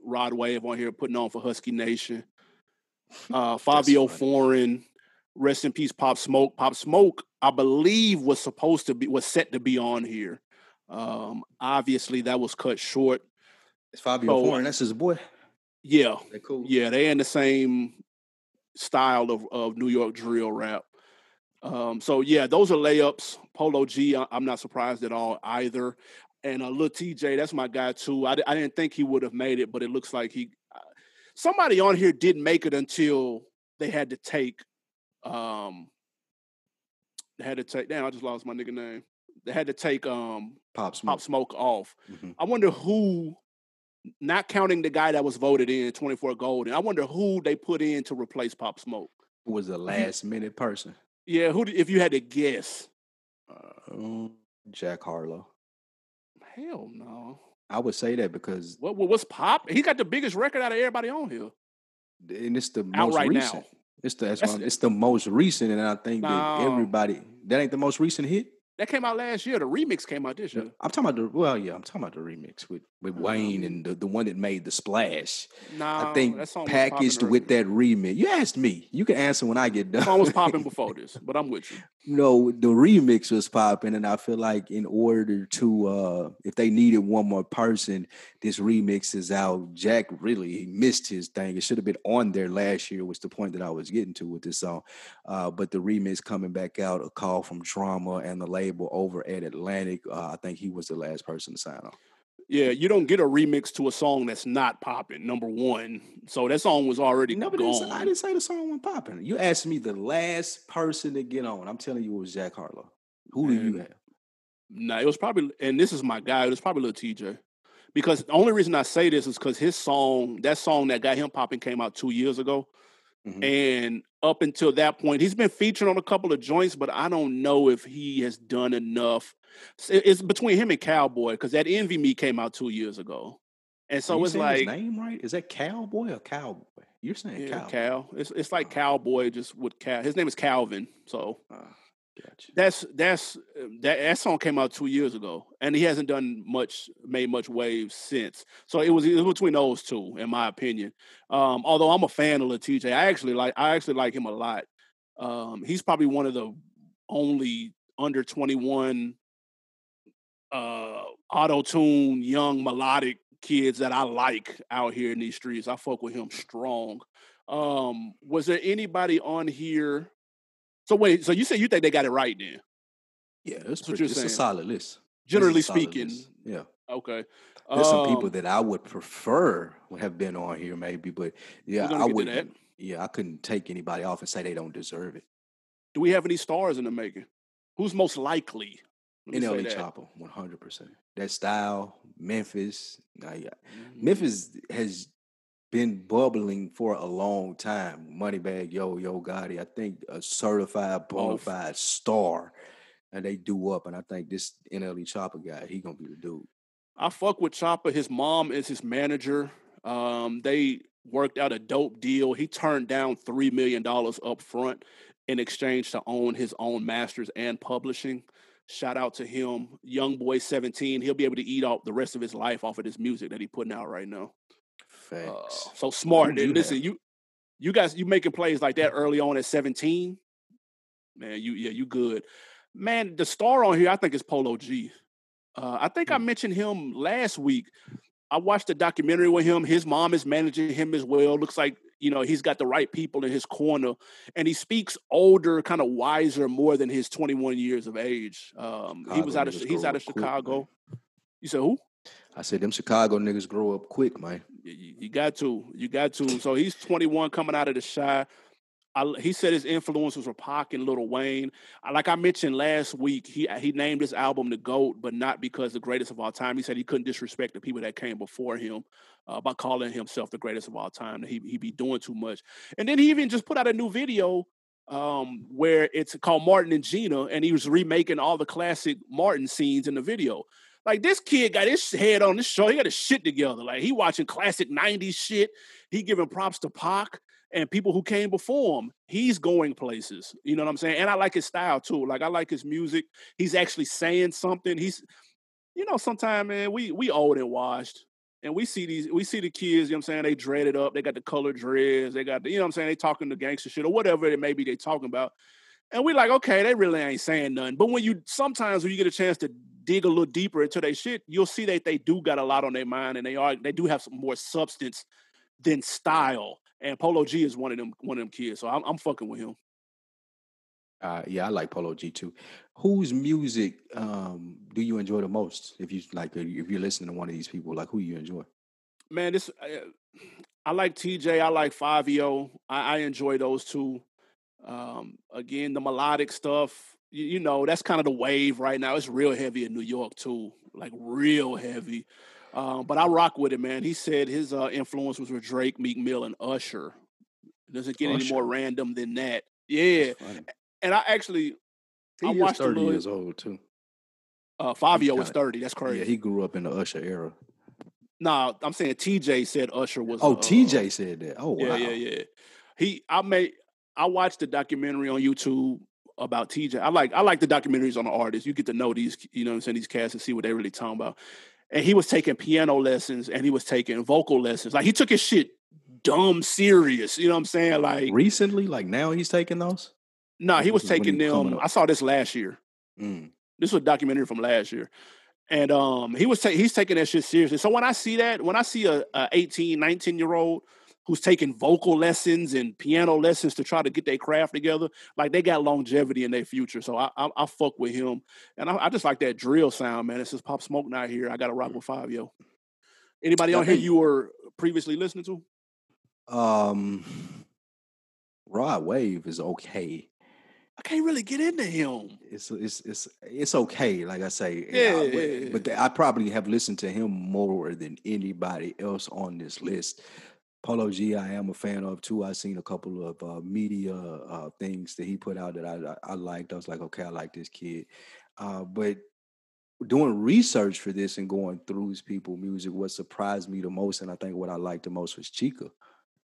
Rod Wave on here putting on for Husky Nation. Uh, Fivio. Foreign, rest in peace, Pop Smoke. Pop Smoke, I believe, was supposed to be was set to be on here. Um, obviously, that was cut short. It's Fivio so- Foreign. That's his boy. Yeah, They cool. yeah, they in the same style of, of New York drill rap. Um, so yeah, those are layups. Polo G, I, am not surprised at all either. And uh, Lil Tjay, that's my guy too. I, I didn't think he would have made it, but it looks like he. Uh, somebody on here didn't make it until they had to take. Um, they had to take. Damn, I just lost my nigga name. They had to take um Pop Smoke. Pop Smoke off. Mhm. I wonder who, not counting the guy that was voted in 24 gold. And I wonder who they put in to replace Pop Smoke. Who was the last minute person? Yeah, who? If you had to guess, Um, Jack Harlow. hell no. I would say that because What, what what's Pop? He got the biggest record out of everybody on here. and it's the Out most right now. recent. It's the that's That's- it's the most recent, and I think that everybody that ain't the most recent hit. That came out last year. The remix came out this year. I'm talking about the well, yeah, I'm talking about the remix with with Wayne Um, and the, the one that made the splash. Nah, I think packaged with that remix. You asked me. You can answer when I get done. Song was popping before this, but I'm with you. no, the remix was popping, and I feel like in order to, uh if they needed one more person, this remix is out. Jack really he missed his thing. It should have been on there last year. Was the point that I was getting to with this song, uh, but the remix coming back out, a call from Drama and the label over at Atlantic. Uh, I think he was the last person to sign off. Yeah, you don't get a remix to a song that's not popping. Number one, so that song was already No, but gone. I didn't say the song was popping. You asked me the last person to get on. I'm telling you, it was Jack Harlow. Who do you have? No, it was probably, and this is my guy. It was probably Little Tjay, because the only reason I say this is because his song, that song that got him popping, came out two years ago, Mhm. and up until that point, he's been featured on a couple of joints, but I don't know if he has done enough. It's between him and Cowboy because that Envy Me came out two years ago, and so it's like name right? Is that Cowboy or Cowboy? You're saying yeah, Cowboy. Cal. It's it's like Oh. Cowboy just with Cal. His name is Calvin, so. Ah, gotcha. That's that's that that song came out two years ago, and he hasn't done much, made much waves since. So it was, it was between those two, in my opinion. Um, although I'm a fan of Tjay, I actually like I actually like him a lot. Um, he's probably one of the only under 21 uh, auto tune young melodic kids that I like out here in these streets. I fuck with him strong. Um, was there anybody on here? So wait, so you say you think they got it right then? Yeah, it's, what you're it's a saying. solid list. A Generally solid speaking, list. Yeah. okay. There's some people Um, that I would prefer would have been on here, maybe, but yeah, I would. Yeah, I couldn't take anybody off and say they don't deserve it. do we have any stars in the making? Who's most likely? Let me say NLE. Choppa, 100. percent That style, Memphis. Nah, yeah. Mhm. Memphis has been bubbling for a long time. Moneybagg Yo, Yo Gotti. I think a certified bona fide star. And they do up. And I think this NLE Choppa guy, he gonna be the dude. I fuck with Choppa. His mom is his manager. Um, they worked out a dope deal. He turned down three million dollars up front in exchange to own his own masters and publishing. Shout out to him, young boy, seventeen. He'll be able to eat off the rest of his life off of this music that he's putting out right now. Uh, so smart. do And listen, that. you you guys you making plays like that early on at 17. Man, you yeah, you good. Man, the star on here, I think is Polo G. Uh, I think I Hmm. mentioned him last week. I watched a documentary with him. His mom is managing him as well. Looks like you know he's got the right people in his corner, and he speaks older, kind of wiser, more than his 21 years of age. Um, he was out of he's out of up quick. Chicago. You said who? I said them Chicago niggas grow up quick, man. You, got to. You got to. So he's 21 coming out of the shy. I, he said his influences were Pac and Lil Wayne. Like I mentioned last week, he he named his album the GOAT, but not because the greatest of all time. He said he couldn't disrespect the people that came before him uh, by calling himself the greatest of all time. He he be doing too much. And then he even just put out a new video um, where it's called Martin and Gina, and he was remaking all the classic Martin scenes in the video. Like this kid got his head on this show. He got his shit together. Like he watching classic 90s shit. He giving props to Pac and people who came before him. He's going places. You know what I'm saying? And I like his style too. Like I like his music. He's actually saying something. He's, you know, sometimes, man, we we old and washed. And we see these, we see the kids, you know what I'm saying? They dreaded up, they got the color dreads, they got the, you know what I'm saying? They talking the gangster shit or whatever it may be they talking about. And we like, okay, they really ain't saying nothing. But when you sometimes when you get a chance to dig a little deeper into their shit, you'll see that they do got a lot on their mind and they are they do have some more substance than style. And Polo G is one of them one of them kids. So I'm, I'm fucking with him. Uh, yeah, I like Polo G too. Whose music um, do you enjoy the most? If you like, if you're listening to one of these people, like who you enjoy? Man, this uh, I like Tjay. I like Fivio. I, I enjoy those two. Um, again, the melodic stuff. You, you know, that's kind of the wave right now. It's real heavy in New York too, like real heavy. Um, but I rock with it, man. He said his uh, influence was with Drake, Meek Mill, and Usher. It doesn't get any more random than that. Yeah, and I actually He I watched thirty little- years old too. uh, Fivio was thirty. That's crazy. Yeah, he grew up in the Usher era. nah, I'm saying Tjay said Usher was. Oh, uh, Tjay said that. Oh, wow. Yeah, yeah, yeah. He, I made, I watched the documentary on YouTube about Tjay. I like, I like the documentaries on the artists. You get to know these, you know, what I'm saying these cats and see what they really talking about. And he was taking piano lessons and he was taking vocal lessons. Like he took his shit dumb serious. You know what I'm saying? Like, Recently, like now, he's taking those. no, nah, he was this is when taking them. I saw this last year. Mm. This was a documentary from last year. And um, he was ta- he's taking that shit seriously. So when I see that, when I see a, a 18, 19 year old who's taking vocal lessons and piano lessons to try to get their craft together, like they got longevity in their future. So I I, I fuck with him, and I, I just like that drill sound, man. It's just Pop Smoke not here. I got to rock with Fivio. Anybody on here you were previously listening to? Um, Rod Wave is okay. I can't really get into him. It's it's it's it's okay. Like I say, Yeah, I- but I probably have listened to him more than anybody else on this list. Polo G, I am a fan of too. I've seen a couple of uh, media uh, things that he put out that I, I liked. I was like, okay, I like this kid. Uh, but doing research for this and going through his people music, what surprised me the most, and I think what I liked the most was Chika.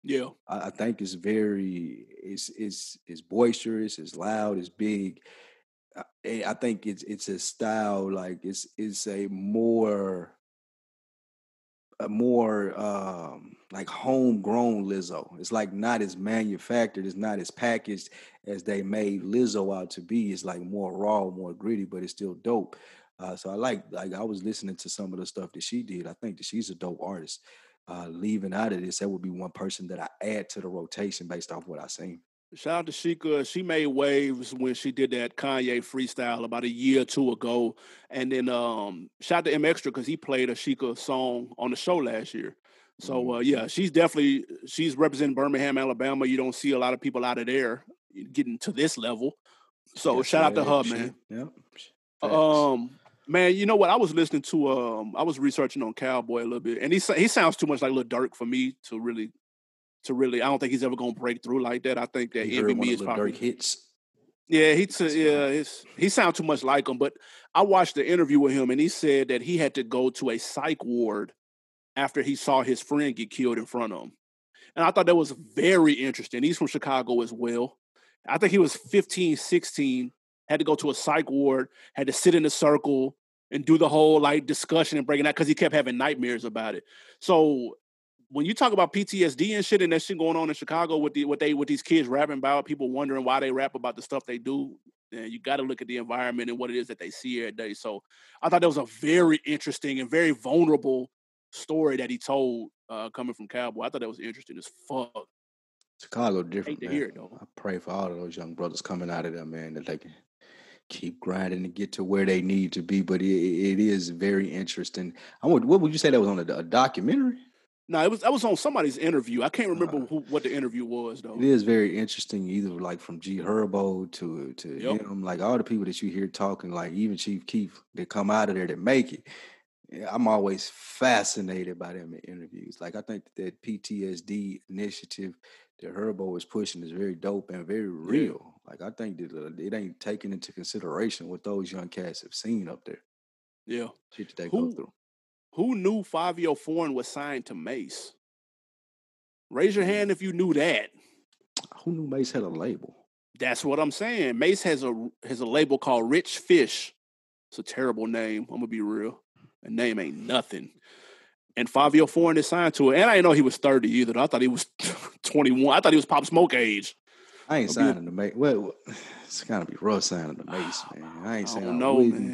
Yeah, I, I think it's very it's it's it's boisterous, it's loud, it's big. I, eh, I think it's it's a style like it's it's a more a more um like homegrown Lizzo. It's like not as manufactured, it's not as packaged as they made Lizzo out to be. It's like more raw, more gritty, but it's still dope. Uh, so I like like I was listening to some of the stuff that she did. I think that she's a dope artist. Uh, leaving out of this, that would be one person that I add to the rotation based off what I seen. Shout out to Chika. She made waves when she did that Kanye freestyle about a year or two ago. And then um shout out to M Extra because he played a Chika song on the show last year. So uh, yeah, she's definitely she's representing Birmingham, Alabama. You don't see a lot of people out of there getting to this level. So shout out to yeah, her, she- man. Yep. Um, man, you know what? I was listening to um, I was researching on Cowboy a little bit, and he he sounds too much like Lil Durk for me to really, to really. I don't think he's ever gonna break through like that. I think that Envy Me is probably Durk hits. yeah, he t- yeah, it's, he sounds too much like him. But I watched the interview with him, and he said that he had to go to a psych ward after he saw his friend get killed in front of him. And I thought that was very interesting. He's from Chicago as well. I think he was 15, 16, had to go to a psych ward, had to sit in a circle and do the whole like discussion and breaking out because he kept having nightmares about it. So when you talk about PTSD and shit and that shit going on in Chicago with the what they with these kids rapping about, people wondering why they rap about the stuff they do. And you got to look at the environment and what it is that they see every day. So I thought that was a very interesting and very vulnerable story that he told uh, coming from Cowboy. I thought that was interesting as fuck. Chicago different. Hate to man. hear it, though. I pray for all of those young brothers coming out of there, man, that they can keep grinding to get to where they need to be. But it, it is very interesting. I would, what would you say that was on a, a documentary? No, it was that was on somebody's interview. I can't remember Uh, who, what the interview was though. It is very interesting, either like from G Herbo to to Yep. him, like all the people that you hear talking, like even Chief Keef that come out of there that make it. Yeah, I'm always fascinated by them in interviews. Like I think that PTSD initiative that Herbo is pushing is very dope and very real. Like I think that uh, it ain't taken into consideration what those young cats have seen up there. Yeah. Shit that they go Who- through. Who knew Fivio Foreign was signed to Mase? Raise your hand if you knew that. Who knew Mase had a label? That's what I'm saying. Mase has a has a label called Rich Fish. It's a terrible name. I'm gonna be real. A name ain't nothing. And Fivio Foreign is signed to it. And I didn't know he was 30 either. I thought he was 21. I thought he was Pop Smoke age. I ain't I'll be- signing the Mase. Well, it's gotta be rough signing the Mase, man. I ain't saying don't I'm know, man.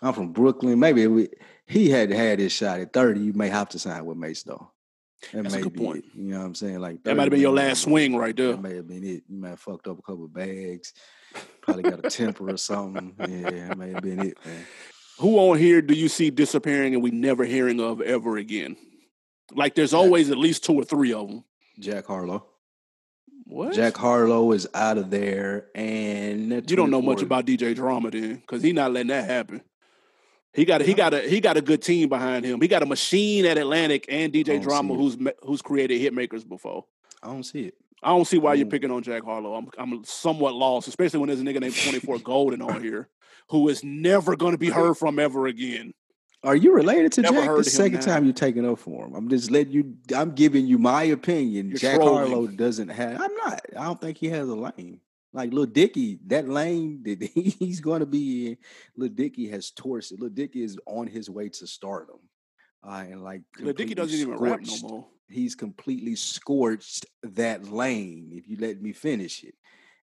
but I'm from Brooklyn. Maybe we, he had had his shot at 30. You may have to sign with Mase though. That That's a good point. it. You know what I'm saying? Like That might have been your last swing right there. That may have been it. You might have fucked up a couple of bags. Probably got a temper or something. Yeah, that may have been it, man. Who on here do you see disappearing and we never hearing of ever again? Like there's always at least two or three of them. Jack Harlow. What? Jack Harlow is out of there, and you don't know much about DJ Drama then, because he not letting that happen. He got a, he got a he got a good team behind him. He got a machine at Atlantic and DJ Drama who's who's created hitmakers before. I don't see it. I don't see why you're Mm. picking on Jack Harlow. I'm I'm somewhat lost, especially when there's a nigga named 24 Golden on here who is never going to be heard from ever again. Are you related to Never Jack? The second now. time you're taking up for him. I'm just letting you. I'm giving you my opinion. You're Jack trolling. Harlow doesn't have. I'm not. I don't think he has a lane. Like Lil Dicky, that lane that he's going to be in, Lil Dicky has torched it. Lil Dicky is on his way to stardom. Uh, and like Dicky completely doesn't even rap no more. He's completely scorched that lane. If you let me finish it,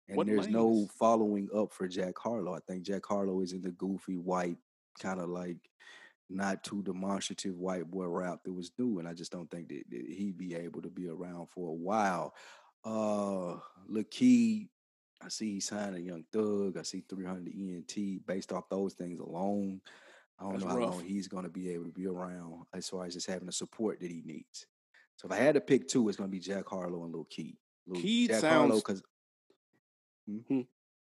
and What there's no following up for Jack Harlow. I think Jack Harlow is in the goofy white kind of like not too demonstrative white boy rap that was new, and I just don't think that, that he'd be able to be around for a while. Uh, Lakey, I see he signed a Young Thug. I see 300 ENT. Based off those things alone, I don't That's know how rough. long he's going to be able to be around as far as just having the support that he needs. So if I had to pick two, it's going to be Jack Harlow and Lil Keed. Lil Keed Jack Harlow sounds- because Hmm.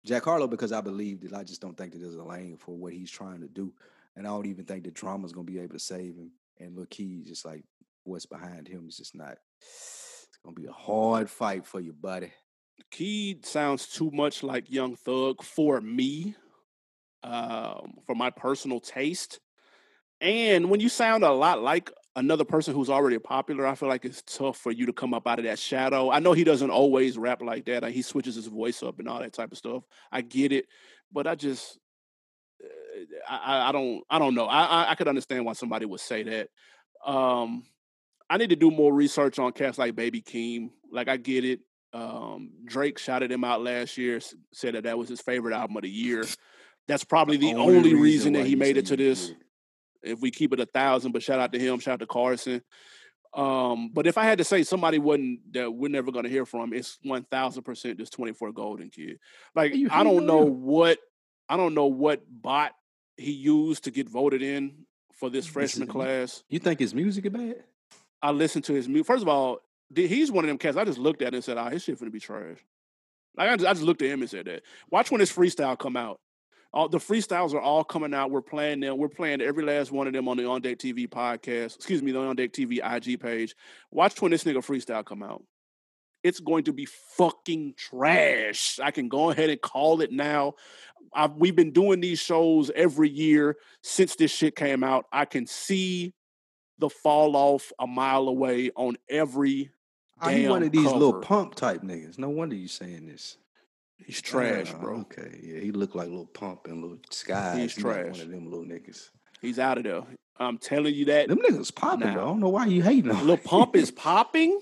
Jack Harlow because I believe that I just don't think that there's a lane for what he's trying to do, and I don't even think the drama's going to be able to save him. And Lil Keed, just like what's behind him, is just not. It's going to be a hard fight for you, buddy. Keed sounds too much like Young Thug for me, um, for my personal taste. And when you sound a lot like another person who's already popular, I feel like it's tough for you to come up out of that shadow. I know he doesn't always rap like that. Like he switches his voice up and all that type of stuff. I get it, but I just, uh, I, I- don't, I don't know. I, I, could understand why somebody would say that. Um, I need to do more research on cats like Baby Keem. Like I get it. Um, Drake shouted him out last year, said that that was his favorite album of the year. That's probably the only, reason, that he made it to this. If we keep it a thousand, but shout out to him, shout out to Carson. Um, but if I had to say somebody wasn't that we're never gonna hear from, it's one thousand percent this 24 Golden kid. Like I don't know what I don't know what bot he used to get voted in for this freshman class. You think his music is bad? I listened to his music. First of all, he's one of them cats. I just looked at it and said, "Ah, his shit finna be trash." Like I just, I just looked at him and said that. Watch when his freestyle come out. All the freestyles are all coming out. We're playing them. We're playing every last one of them on the On Deck TV podcast. Excuse me, the On Deck TV IG page. Watch when this nigga freestyle come out. It's going to be fucking trash. I can go ahead and call it now. I've, we've been doing these shows every year since this shit came out. I can see the fall off a mile away on every Oh, he one of these little pump type niggas. No wonder you saying this. He's trash, Ah, bro. Okay, yeah, he look like little pump and little sky. He's He trash. One of them little niggas. He's out of there. I'm telling you that. Them niggas popping. Though. I don't know why you hating on. Little Pump is popping.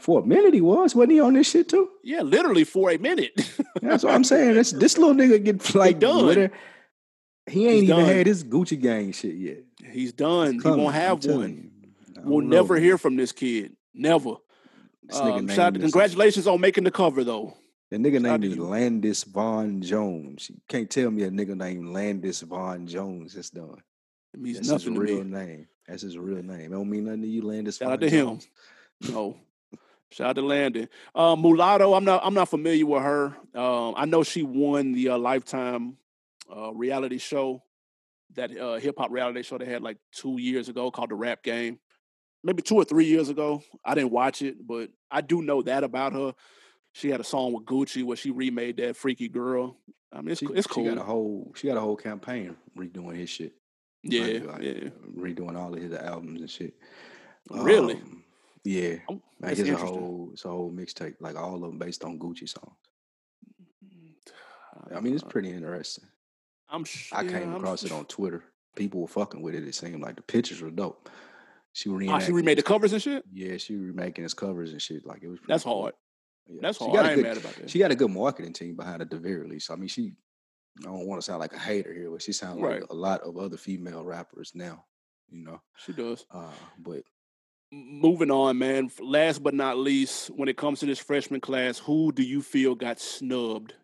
for a minute. He was wasn't he on this shit too? Yeah, literally for a minute. That's what I'm saying. This this little nigga get like done. it. He ain't He's even done. had his Gucci gang shit yet. He's done. He won't have one. We'll know, never hear from this kid. Never. This nigga Um, name shout, congratulations on making the cover, though. The nigga name is. Landis Von Jones. You can't tell me a nigga named Landis Von Jones. That's done. It means That's nothing his real me. name. That's his real name. It don't mean nothing to you, Landis. Shout out Vaughn to him. No. Shout out to Landon. Uh, Mulatto, I'm not I'm not familiar with her. Um, I know she won the uh, Lifetime uh, reality show, that uh, hip hop reality show they had like two years ago called The Rap Game. Maybe two or three years ago. I didn't watch it, but I do know that about her. She had a song with Gucci where she remade that Freaky Girl. I mean, it's, She, it's she got a whole she got a whole campaign redoing his shit. yeah, Like- like, yeah. redoing all of his albums and shit. Really? Um, yeah. Oh, Like it's a whole it's a whole mixtape, like all of them based on Gucci songs. I mean, it's pretty interesting. I'm sh- I came I'm across sh- it on Twitter. People were fucking with it. It seemed like the pictures were dope. She Oh, she remade the covers and shit. Yeah, she remaking his covers and shit. Like it was. pretty That's cool. hard. Yeah. That's she hard. got I a ain't good, mad about that. She got a good marketing team behind it the very least. I mean, she. I don't want to sound like a hater here, but she sounds Right. like a lot of other female rappers now. You know, She does. uh, but Moving on, man. Last but not least, when it comes to this freshman class, who do you feel got snubbed?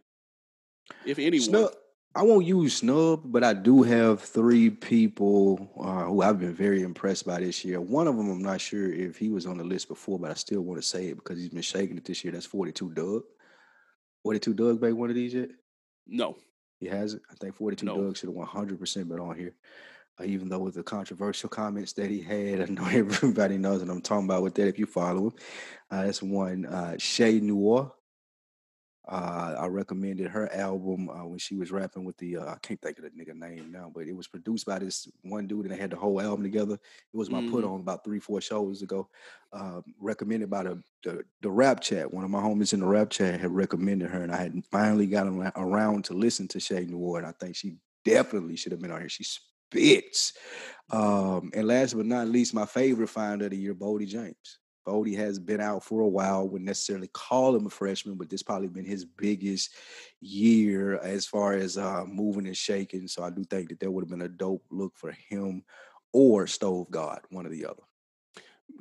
If anyone. Snub, I won't use snub, but I do have three people uh, who I've been very impressed by this year. One of them, I'm not sure if he was on the list before, but I still want to say it because he's been shaking it this year. That's 42 Dugg. 42 Dugg made one of these yet? No. He hasn't. I think 42 No. Dugg should have 100% been on here. Uh, even though with the controversial comments that he had, I know everybody knows what I'm talking about with that if you follow him. Uh, that's one. Uh, Shay Noir. Uh, I recommended her album uh, when she was rapping with the, uh, I can't think of the nigga name now, but it was produced by this one dude and they had the whole album together. It was my put Mhm. on about three, four shows ago. Uh, recommended by the, the the rap chat. One of my homies in the rap chat had recommended her, and I had finally got ar- around to listen to Shay Noir, and I think she definitely should have been on here. She spits. Um, and last but not least, my favorite find of the year, Boldy James. Boldy has been out for a while. Wouldn't necessarily call him a freshman, but this probably been his biggest year as far as uh, moving and shaking. So I do think that that would have been a dope look for him or Stove God, one or the other.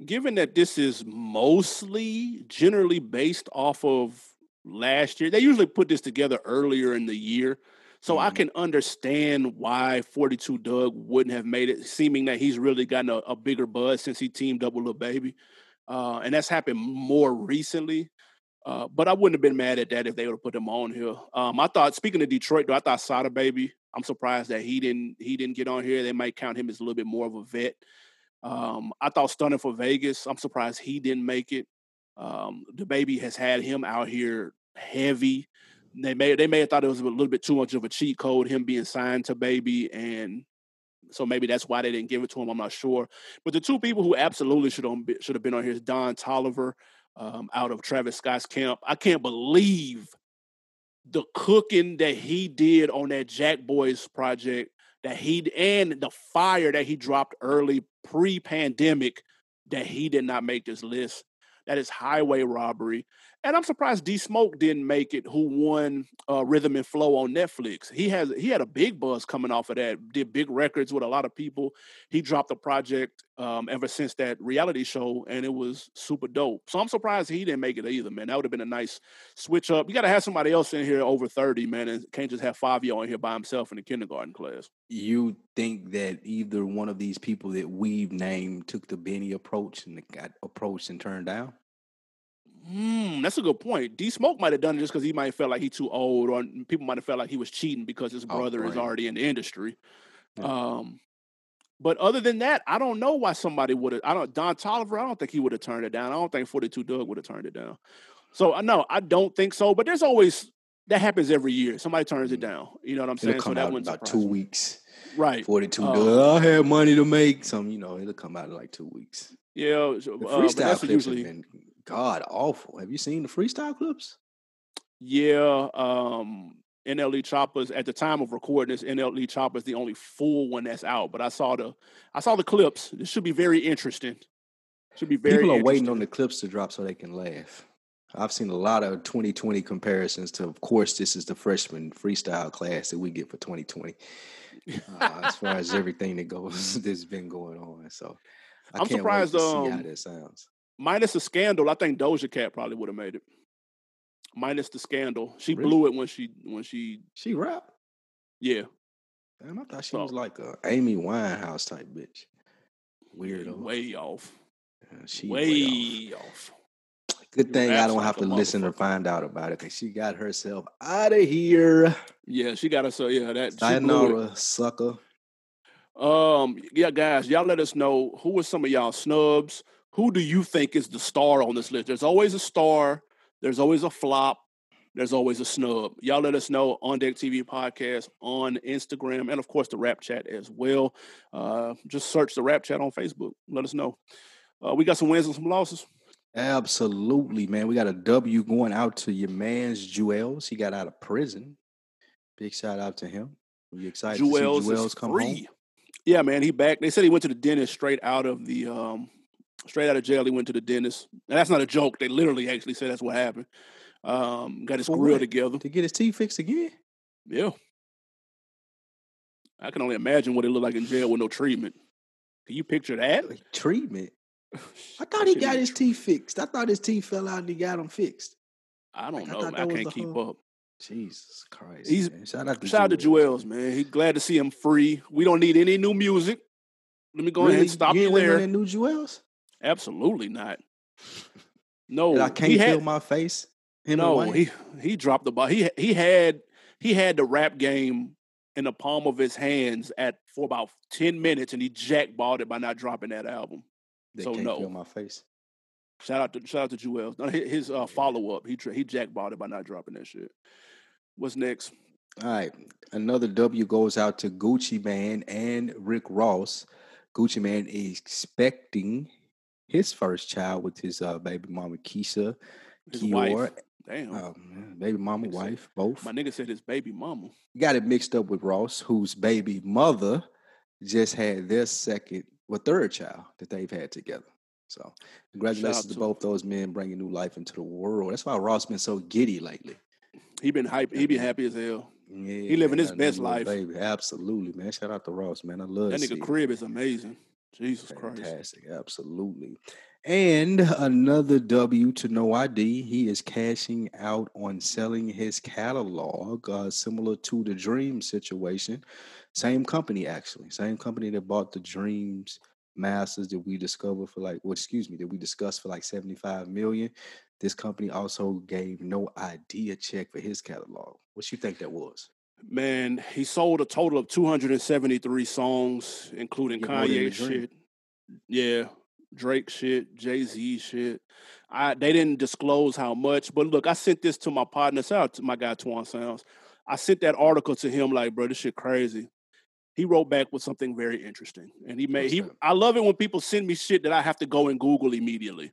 Given that this is mostly generally based off of last year, they usually put this together earlier in the year. So I Mhm. can understand why 42 Dugg wouldn't have made it, seeming that he's really gotten a, a bigger buzz since he teamed up with Lil Baby. Uh, and that's happened more recently. Uh, but I wouldn't have been mad at that if they would have put him on here. Um, I thought, speaking of Detroit, though, I thought Sada Baby. I'm surprised that he didn't he didn't get on here. They might count him as a little bit more of a vet. Um, I thought Stunna 4 Vegas. I'm surprised he didn't make it. Um, the baby has had him out here heavy. They may they may have thought it was a little bit too much of a cheat code, him being signed to baby, and so maybe that's why they didn't give it to him. I'm not sure. But the two people who absolutely should have been, should have been on here is Don Toliver um, out of Travis Scott's camp. I can't believe the cooking that he did on that Jack Boys project that he and the fire that he dropped early pre-pandemic that he did not make this list. That is highway robbery. And I'm surprised D Smoke didn't make it, who won uh, Rhythm and Flow on Netflix. He has he had a big buzz coming off of that, did big records with a lot of people. He dropped a project um, ever since that reality show, and it was super dope. So I'm surprised he didn't make it either, man. That would have been a nice switch up. You got to have somebody else in here over 30, man, and can't just have five y'all in here by himself in the kindergarten class. You think that either one of these people that we've named took the Benny approach and got approached and turned down? Hmm, that's a good point. D Smoke might have done it just because he might have felt like he's too old, or people might have felt like he was cheating because his Oh, brother is already in the industry. Yeah. Um, but other than that, I don't know why somebody would have. I don't. Don Toliver, I don't think he would have turned it down. I don't think Forty Two Dugg would have turned it down. So I know I don't think so. But there's always that happens every year. Somebody turns it Mhm. down. You know what I'm saying? It'll saying? So come that out in about two me. weeks. right? 42 Uh, dollars. I had money to make. Some, you know, it'll come out in like two weeks. Yeah. uh, freestyle clips usually have been God awful. Have you seen the freestyle clips? Yeah, um, NLE Choppas at the time of recording this, NLE Choppa is the only full one that's out. But I saw the I saw the clips. This should be very interesting. Should be very. People are waiting on the clips to drop so they can laugh. I've seen a lot of 2020 comparisons to, of course, this is the freshman freestyle class that we get for 2020. Uh, as far as everything that goes that's been going on, so I I'm can't surprised, wait to see how um, that sounds. Minus the scandal, I think Doja Cat probably would have made it. Minus the scandal, she Really? blew it when she when she She rap. yeah Damn, I thought she So- was like a Amy Winehouse type bitch. Weirdo. way off, Yeah, she way, off. off. Good thing I don't have to listen or find out about it because she got herself out of here. Yeah, she got herself. Yeah, that. Sayonara, sucker. Um, yeah, guys, y'all let us know who were some of y'all snubs. Who do you think is the star on this list? There's always a star. There's always a flop. There's always a snub. Y'all let us know on Deck TV podcast on Instagram and of course the Rap Chat as well. Uh, just search the Rap Chat on Facebook. Let us know. Uh, we got some wins and some losses. Absolutely, man. We got a W going out to your man's Juelz. He got out of prison. Big shout out to him. We excited Juelz, to see Juelz come free. home. Yeah, man, he back. They said he went to the dentist straight out of the um straight out of jail. He went to the dentist. And that's not a joke. They literally actually said that's what happened. Um, got his For grill together. To get his teeth fixed again? Yeah. I can only imagine what it looked like in jail with no treatment. Can you picture that? Like, Treatment. I thought he got his teeth fixed. I thought his teeth fell out and he got them fixed. I don't like, I know. thought. I can't keep whole- up. Jesus Christ. He's- man. Shout out to Shout out to Juelz, man. He glad to see him free. We don't need any new music. Let me go ahead and stop you you, there. new Juelz? Absolutely not. No, That I can't had- feel my face. And no, he he dropped the ball. He he had he had the rap game in the palm of his hands at for about ten minutes, and he jackballed it by not dropping that album. They so can't no. feel my face. Shout out to shout out to Jewel. No, his uh, follow up, he he jackballed it by not dropping that shit. What's next? All right. Another W goes out to Gucci Mane and Rick Ross. Gucci Mane is expecting his first child with his uh, baby mama Keyshia, His Ka'oir, wife. Damn, um, baby mama, wife, both. my nigga said his baby mama. Got it mixed up with Ross, whose baby mother just had their second or third child that they've had together. So congratulations to to- both those men bringing new life into the world. That's why Ross been so giddy lately. He been hype. He been happy as hell. Yeah, he living his best life. baby. Absolutely, man. Shout out to Ross, man. I love That nigga crib is amazing. Jesus Christ. Fantastic, absolutely. And another W to no ID. He is cashing out on selling his catalog, uh, similar to the Dream situation. Same company, actually. Same company that bought the Dreams Masters that we discovered for like, well, excuse me, that we discussed for like 75 million. This company also gave no idea check for his catalog. What you think that was? Man, he sold a total of 273 songs, including Get more than the Kanye shit. Yeah, Drake shit, Jay Z shit. I they didn't disclose how much, but look, I sent this to my partner, shout out to my guy Twan Sounds. I sent that article to him, like, bro, this shit crazy. He wrote back with something very interesting, and he made he. I love it when people send me shit that I have to go and Google immediately.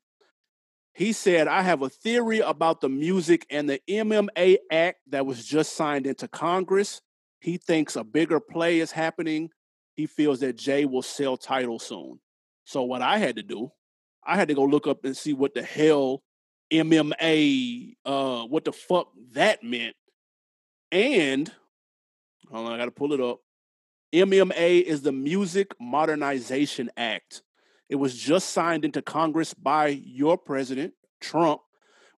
He said, I have a theory about the music and the MMA Act that was just signed into Congress. He thinks a bigger play is happening. He feels that Jay will sell title soon. So, what I had to do, I had to go look up and see what the hell MMA, uh, what the fuck that meant. And, hold on, I got to pull it up. MMA is the Music Modernization Act. It was just signed into Congress by your president, Trump,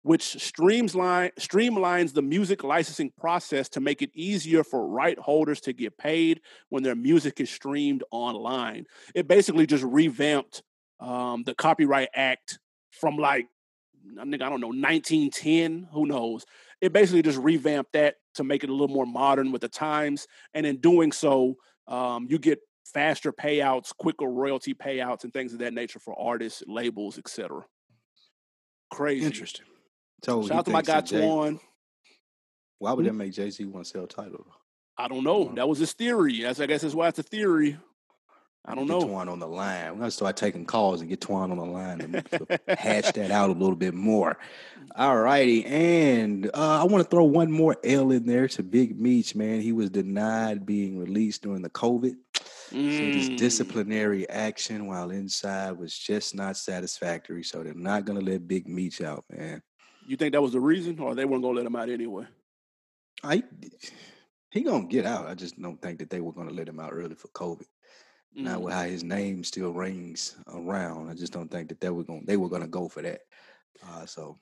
which streamline, streamlines the music licensing process to make it easier for right holders to get paid when their music is streamed online. It basically just revamped um, the Copyright Act from like, I think, I don't know, 1910, who knows. It basically just revamped that to make it a little more modern with the times. And in doing so, um, you get faster payouts, quicker royalty payouts, and things of that nature for artists, labels, etc. Crazy. Interesting. So Shout out to my guy Jay- Twan. Why would Hmm? that make Jay Z want to sell title? I don't know. That was his theory. As I guess that's why it's a theory. I don't get know. Twan on the line. We're gonna start taking calls and get Twan on the line and hash that out a little bit more. All righty, and uh, I want to throw one more L in there to Big Meech. Man, he was denied being released during the COVID. So this Mm. disciplinary action while inside was just not satisfactory. So they're not gonna let Big Meech out, man. You think that was the reason, or they weren't gonna let him out anyway? I he gonna get out. I just don't think that they were gonna let him out early for COVID. Not Mm. with how his name still rings around. I just don't think that they were gonna They were going to go for that. Uh, so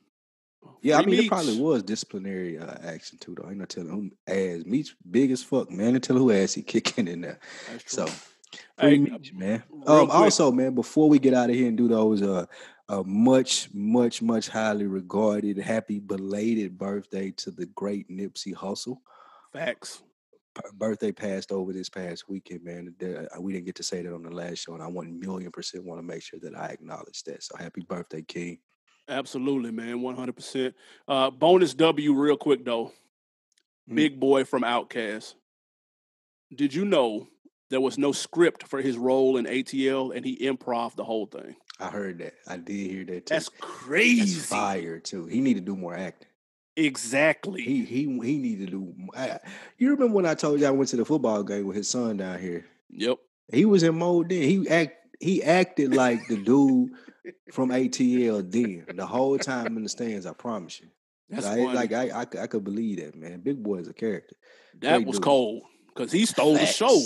yeah, I mean, it probably was disciplinary uh, action too. Though ain't no telling who ass Meech big as fuck, man. Ain't tell who ass he kicking in there. So Hey, Meech, man. Um, also, man, before we get out of here and do those, uh, a much, much, much highly regarded, happy belated birthday to the great Nipsey Hussle. Facts. birthday passed over this past weekend, man. Uh, We didn't get to say that on the last show, and I one million percent want to make sure that I acknowledge that. So happy birthday, King. Absolutely, man. One hundred percent. Uh, bonus W, real quick though. Mm. Big Boi from Outkast. Did you know there was no script for his role in ATL, and he improv the whole thing? I heard that. I did hear that too. That's That's crazy. fire too. He need to do more acting. Exactly. He he he need to do. I- you remember when I told you I went to the football game with his son down here? yep. He was in mode then. He act he acted like the dude from ATL then the whole time in the stands. I promise you. That's I, like I, I I could believe that man. Big Boi is a character. that great was dude. cold because he stole the show.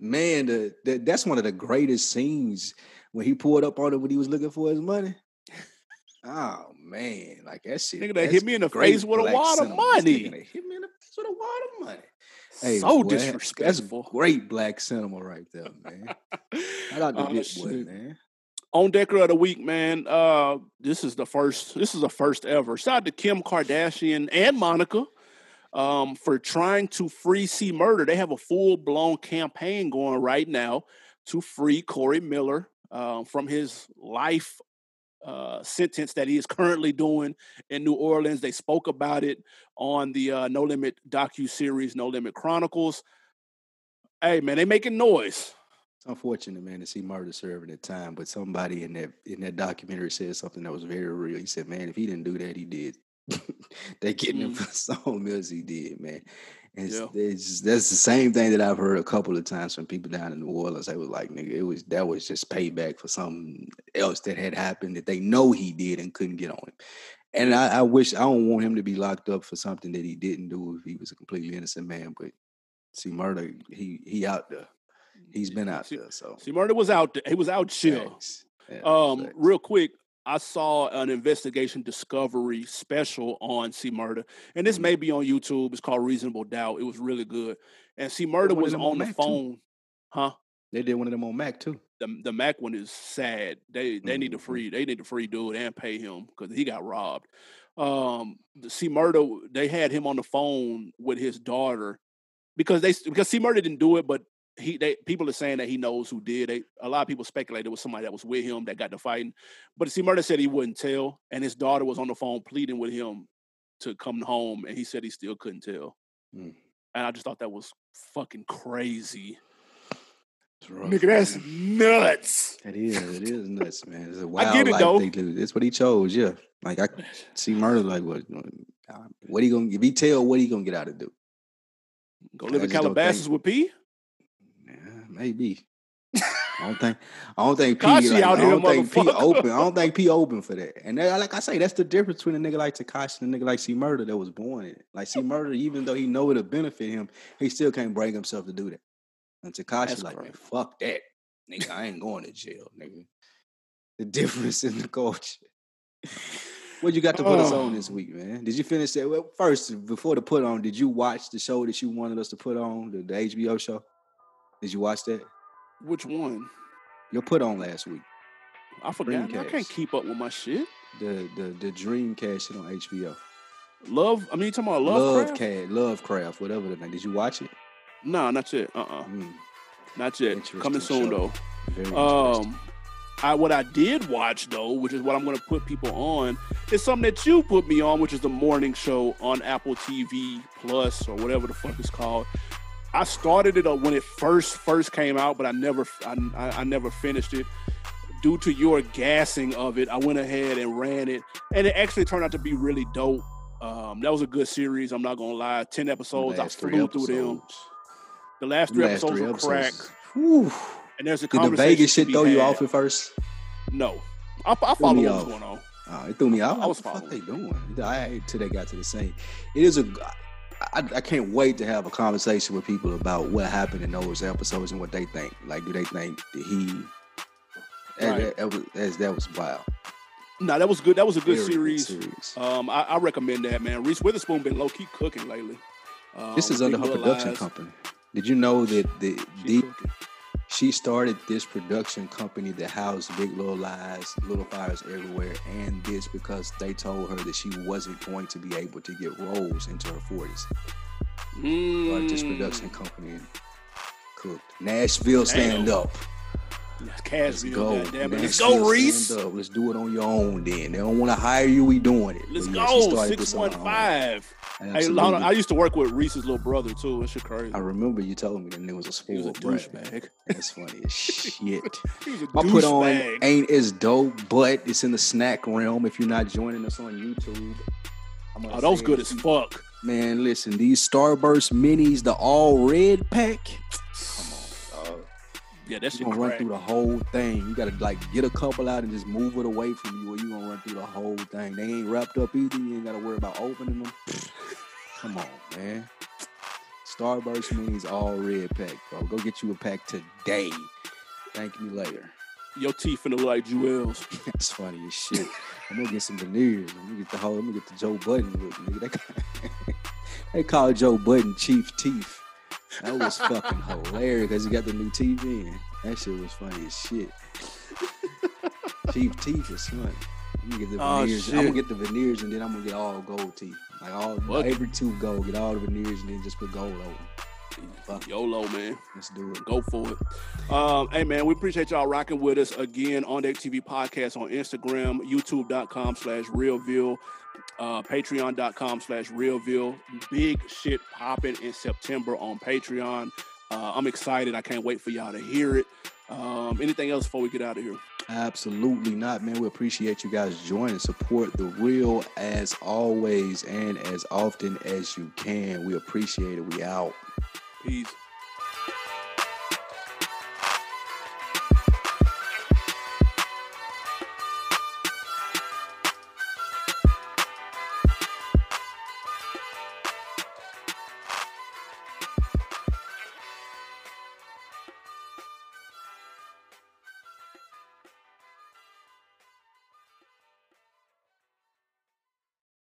Man, the, the that's one of the greatest scenes when he pulled up on him when he was looking for his money. Oh man, like that shit. Nigga that hit me in the face with a wad of money. nigga hit me in the face with a wad of money. Hey, so boy, disrespectful. That's great black cinema right there, man. Shout out to Oh, Big Boi, man. On Decker of the Week, man. Uh, this is the first. This is the first ever. Shout out to Kim Kardashian and Monica um, for trying to free C Murder. They have a full blown campaign going right now to free Corey Miller uh, from his life uh, sentence that he is currently doing in New Orleans. They spoke about it on the uh, No Limit docu series, No Limit Chronicles. Hey man, they making noise. It's unfortunate, man, to C Murder serving at time, but somebody in that in that documentary said something that was very real. He said, "Man, if he didn't do that, he did." they getting him Mm. for something else he did, man. And Yeah. it's just- that's the same thing that I've heard a couple of times from people down in New Orleans. They was like, "Nigga, it was that was just payback for something else that had happened that they know he did and couldn't get on him." And I, I wish I don't want him to be locked up for something that he didn't do if he was a completely innocent man. But see, murder, he he out there. He's been out See- there, so C Murder was out there. He was out chill. Facts. Yeah, Um, facts. real quick, I saw an investigation discovery special on C Murder, and this Mhm. may be on YouTube. It's called Reasonable Doubt. It was really good. And C Murder was on on the Mac, too. phone. Huh? They did one of them on Mac too. The the Mac one is sad. They they need to Mhm. free they need to free dude and pay him because he got robbed. Um, the C Murder they had him on the phone with his daughter because they because C Murder didn't do it, but he they people are saying that he knows who did. They a lot of people speculate it was somebody that was with him that got the fighting, but C Murder said he wouldn't tell, and his daughter was on the phone pleading with him to come home, and he said he still couldn't tell. Mm. And I just thought that was fucking crazy. Rough, Nigga, that's man. nuts. It is. It is nuts, man. It's a wild I get it, life though. they do. That's what he chose. Yeah. Like I see murder. Like what? uh, What he gonna? If he tell, what he gonna get out of do? Go I live in think- Calabasas with P. Maybe. I don't think. I don't think P. Like, out I don't think P open. I don't think P open for that. And that, like I say, that's the difference between a nigga like Tekashi and a nigga like C Murder that was born in it. Like C Murder, even though he know it'll benefit him, he still can't bring himself to do that. And Tekashi That's like, man, fuck that, nigga. I ain't going to jail, nigga. The difference in the culture. What you got to put us on Oh. this week, man? Did you finish that? Well, first, before the put on, did you watch the show that you wanted us to put on, the, the HBO show? Did you watch that? Which one? Your put on last week. I forgot. I can't keep up with my shit. The the the Dreamcast shit on HBO. Love. I mean, you talking about Love? Love Craft? Cat, Lovecraft, whatever the name. Did you watch it? No, not yet. Uh, uh Mm, not yet. Coming soon show. though. very. Um, I what I did watch though, which is what I'm going to put people on, is something that you put me on, which is the morning show on Apple TV Plus or whatever the fuck it's called. I started it uh, when it first first came out, but I never I, I, I never finished it. Due to your gassing of it, I went ahead and ran it, and it actually turned out to be really dope. Um, that was a good series. I'm not gonna lie. Ten episodes, I flew through them. The last three Last episodes three were crack. Whew. and there's a Did the Vegas shit throw you had. off at first? No, I, I follow what was off. going on. Oh, it threw me out. I was what the fuck they doing? I till they got to the same. It is a. I, I can't wait to have a conversation with people about what happened in those episodes and what they think. Like, do they think that he? That, Right. that, that was as that was wild. No, that was good. That was a good Very series. series. Um, I, I recommend that, man. Reese Witherspoon been low key cooking lately. Um, this is under her production Lies, company. Did you know that the, she the cooking she started this production company that housed Big Little Lies, Little Fires Everywhere, and this because they told her that she wasn't going to be able to get roles into her 40s. Mm. Started this production hmm. company and cooked. Nashville, stand Damn. up. Let's go. Let's go, Reese. Let's do it on your own then. They don't want to hire you. We doing it. Let's but, yeah, go. Uh, 615. Absolutely. Hey, I used to work with Reese's little brother too. It's crazy. I remember you telling me that nigga was a spoiled was a douchebag. That's funny as shit. I put on bag. ain't as dope, but it's in the snack realm. If you're not joining us on YouTube, oh, those good as fuck. Man, listen, these Starburst minis, the all red pack. Come on, dog. Yeah, that You gonna run through the whole thing. You gotta like get a couple out and just move it away from you, or you gonna run through the whole thing. They ain't wrapped up either. You ain't gotta worry about opening them. Come on, man. Starburst minis all red pack, bro. Go get you a pack today. Thank me later. Your teeth finna look like Jewels. That's funny as shit. I'm gonna get some veneers. I'm gonna get the whole. I'm gonna get the Joe Budden look, nigga. They, call- they call Joe Budden Chief Teeth. That was fucking hilarious because he got the new TV in. That shit was funny as shit. Chief Teeth is funny. I'm gonna get the Oh, veneers. I'm gonna get the veneers and then I'm gonna get all gold teeth. Like all What? every tooth gold. Get all the veneers and then just put gold over. Fuck. YOLO, man. Let's do it. Go for it. Um, hey man, we appreciate y'all rocking with us again on Deck TV Podcast on Instagram, youtube.com slash realville, uh, patreon.com slash realville. Big shit popping in September on Patreon. Uh, I'm excited. I can't wait for y'all to hear it. Um, anything else before we get out of here? Absolutely not, man. We appreciate you guys joining. Support the real as always and as often as you can. We appreciate it. We out. Peace.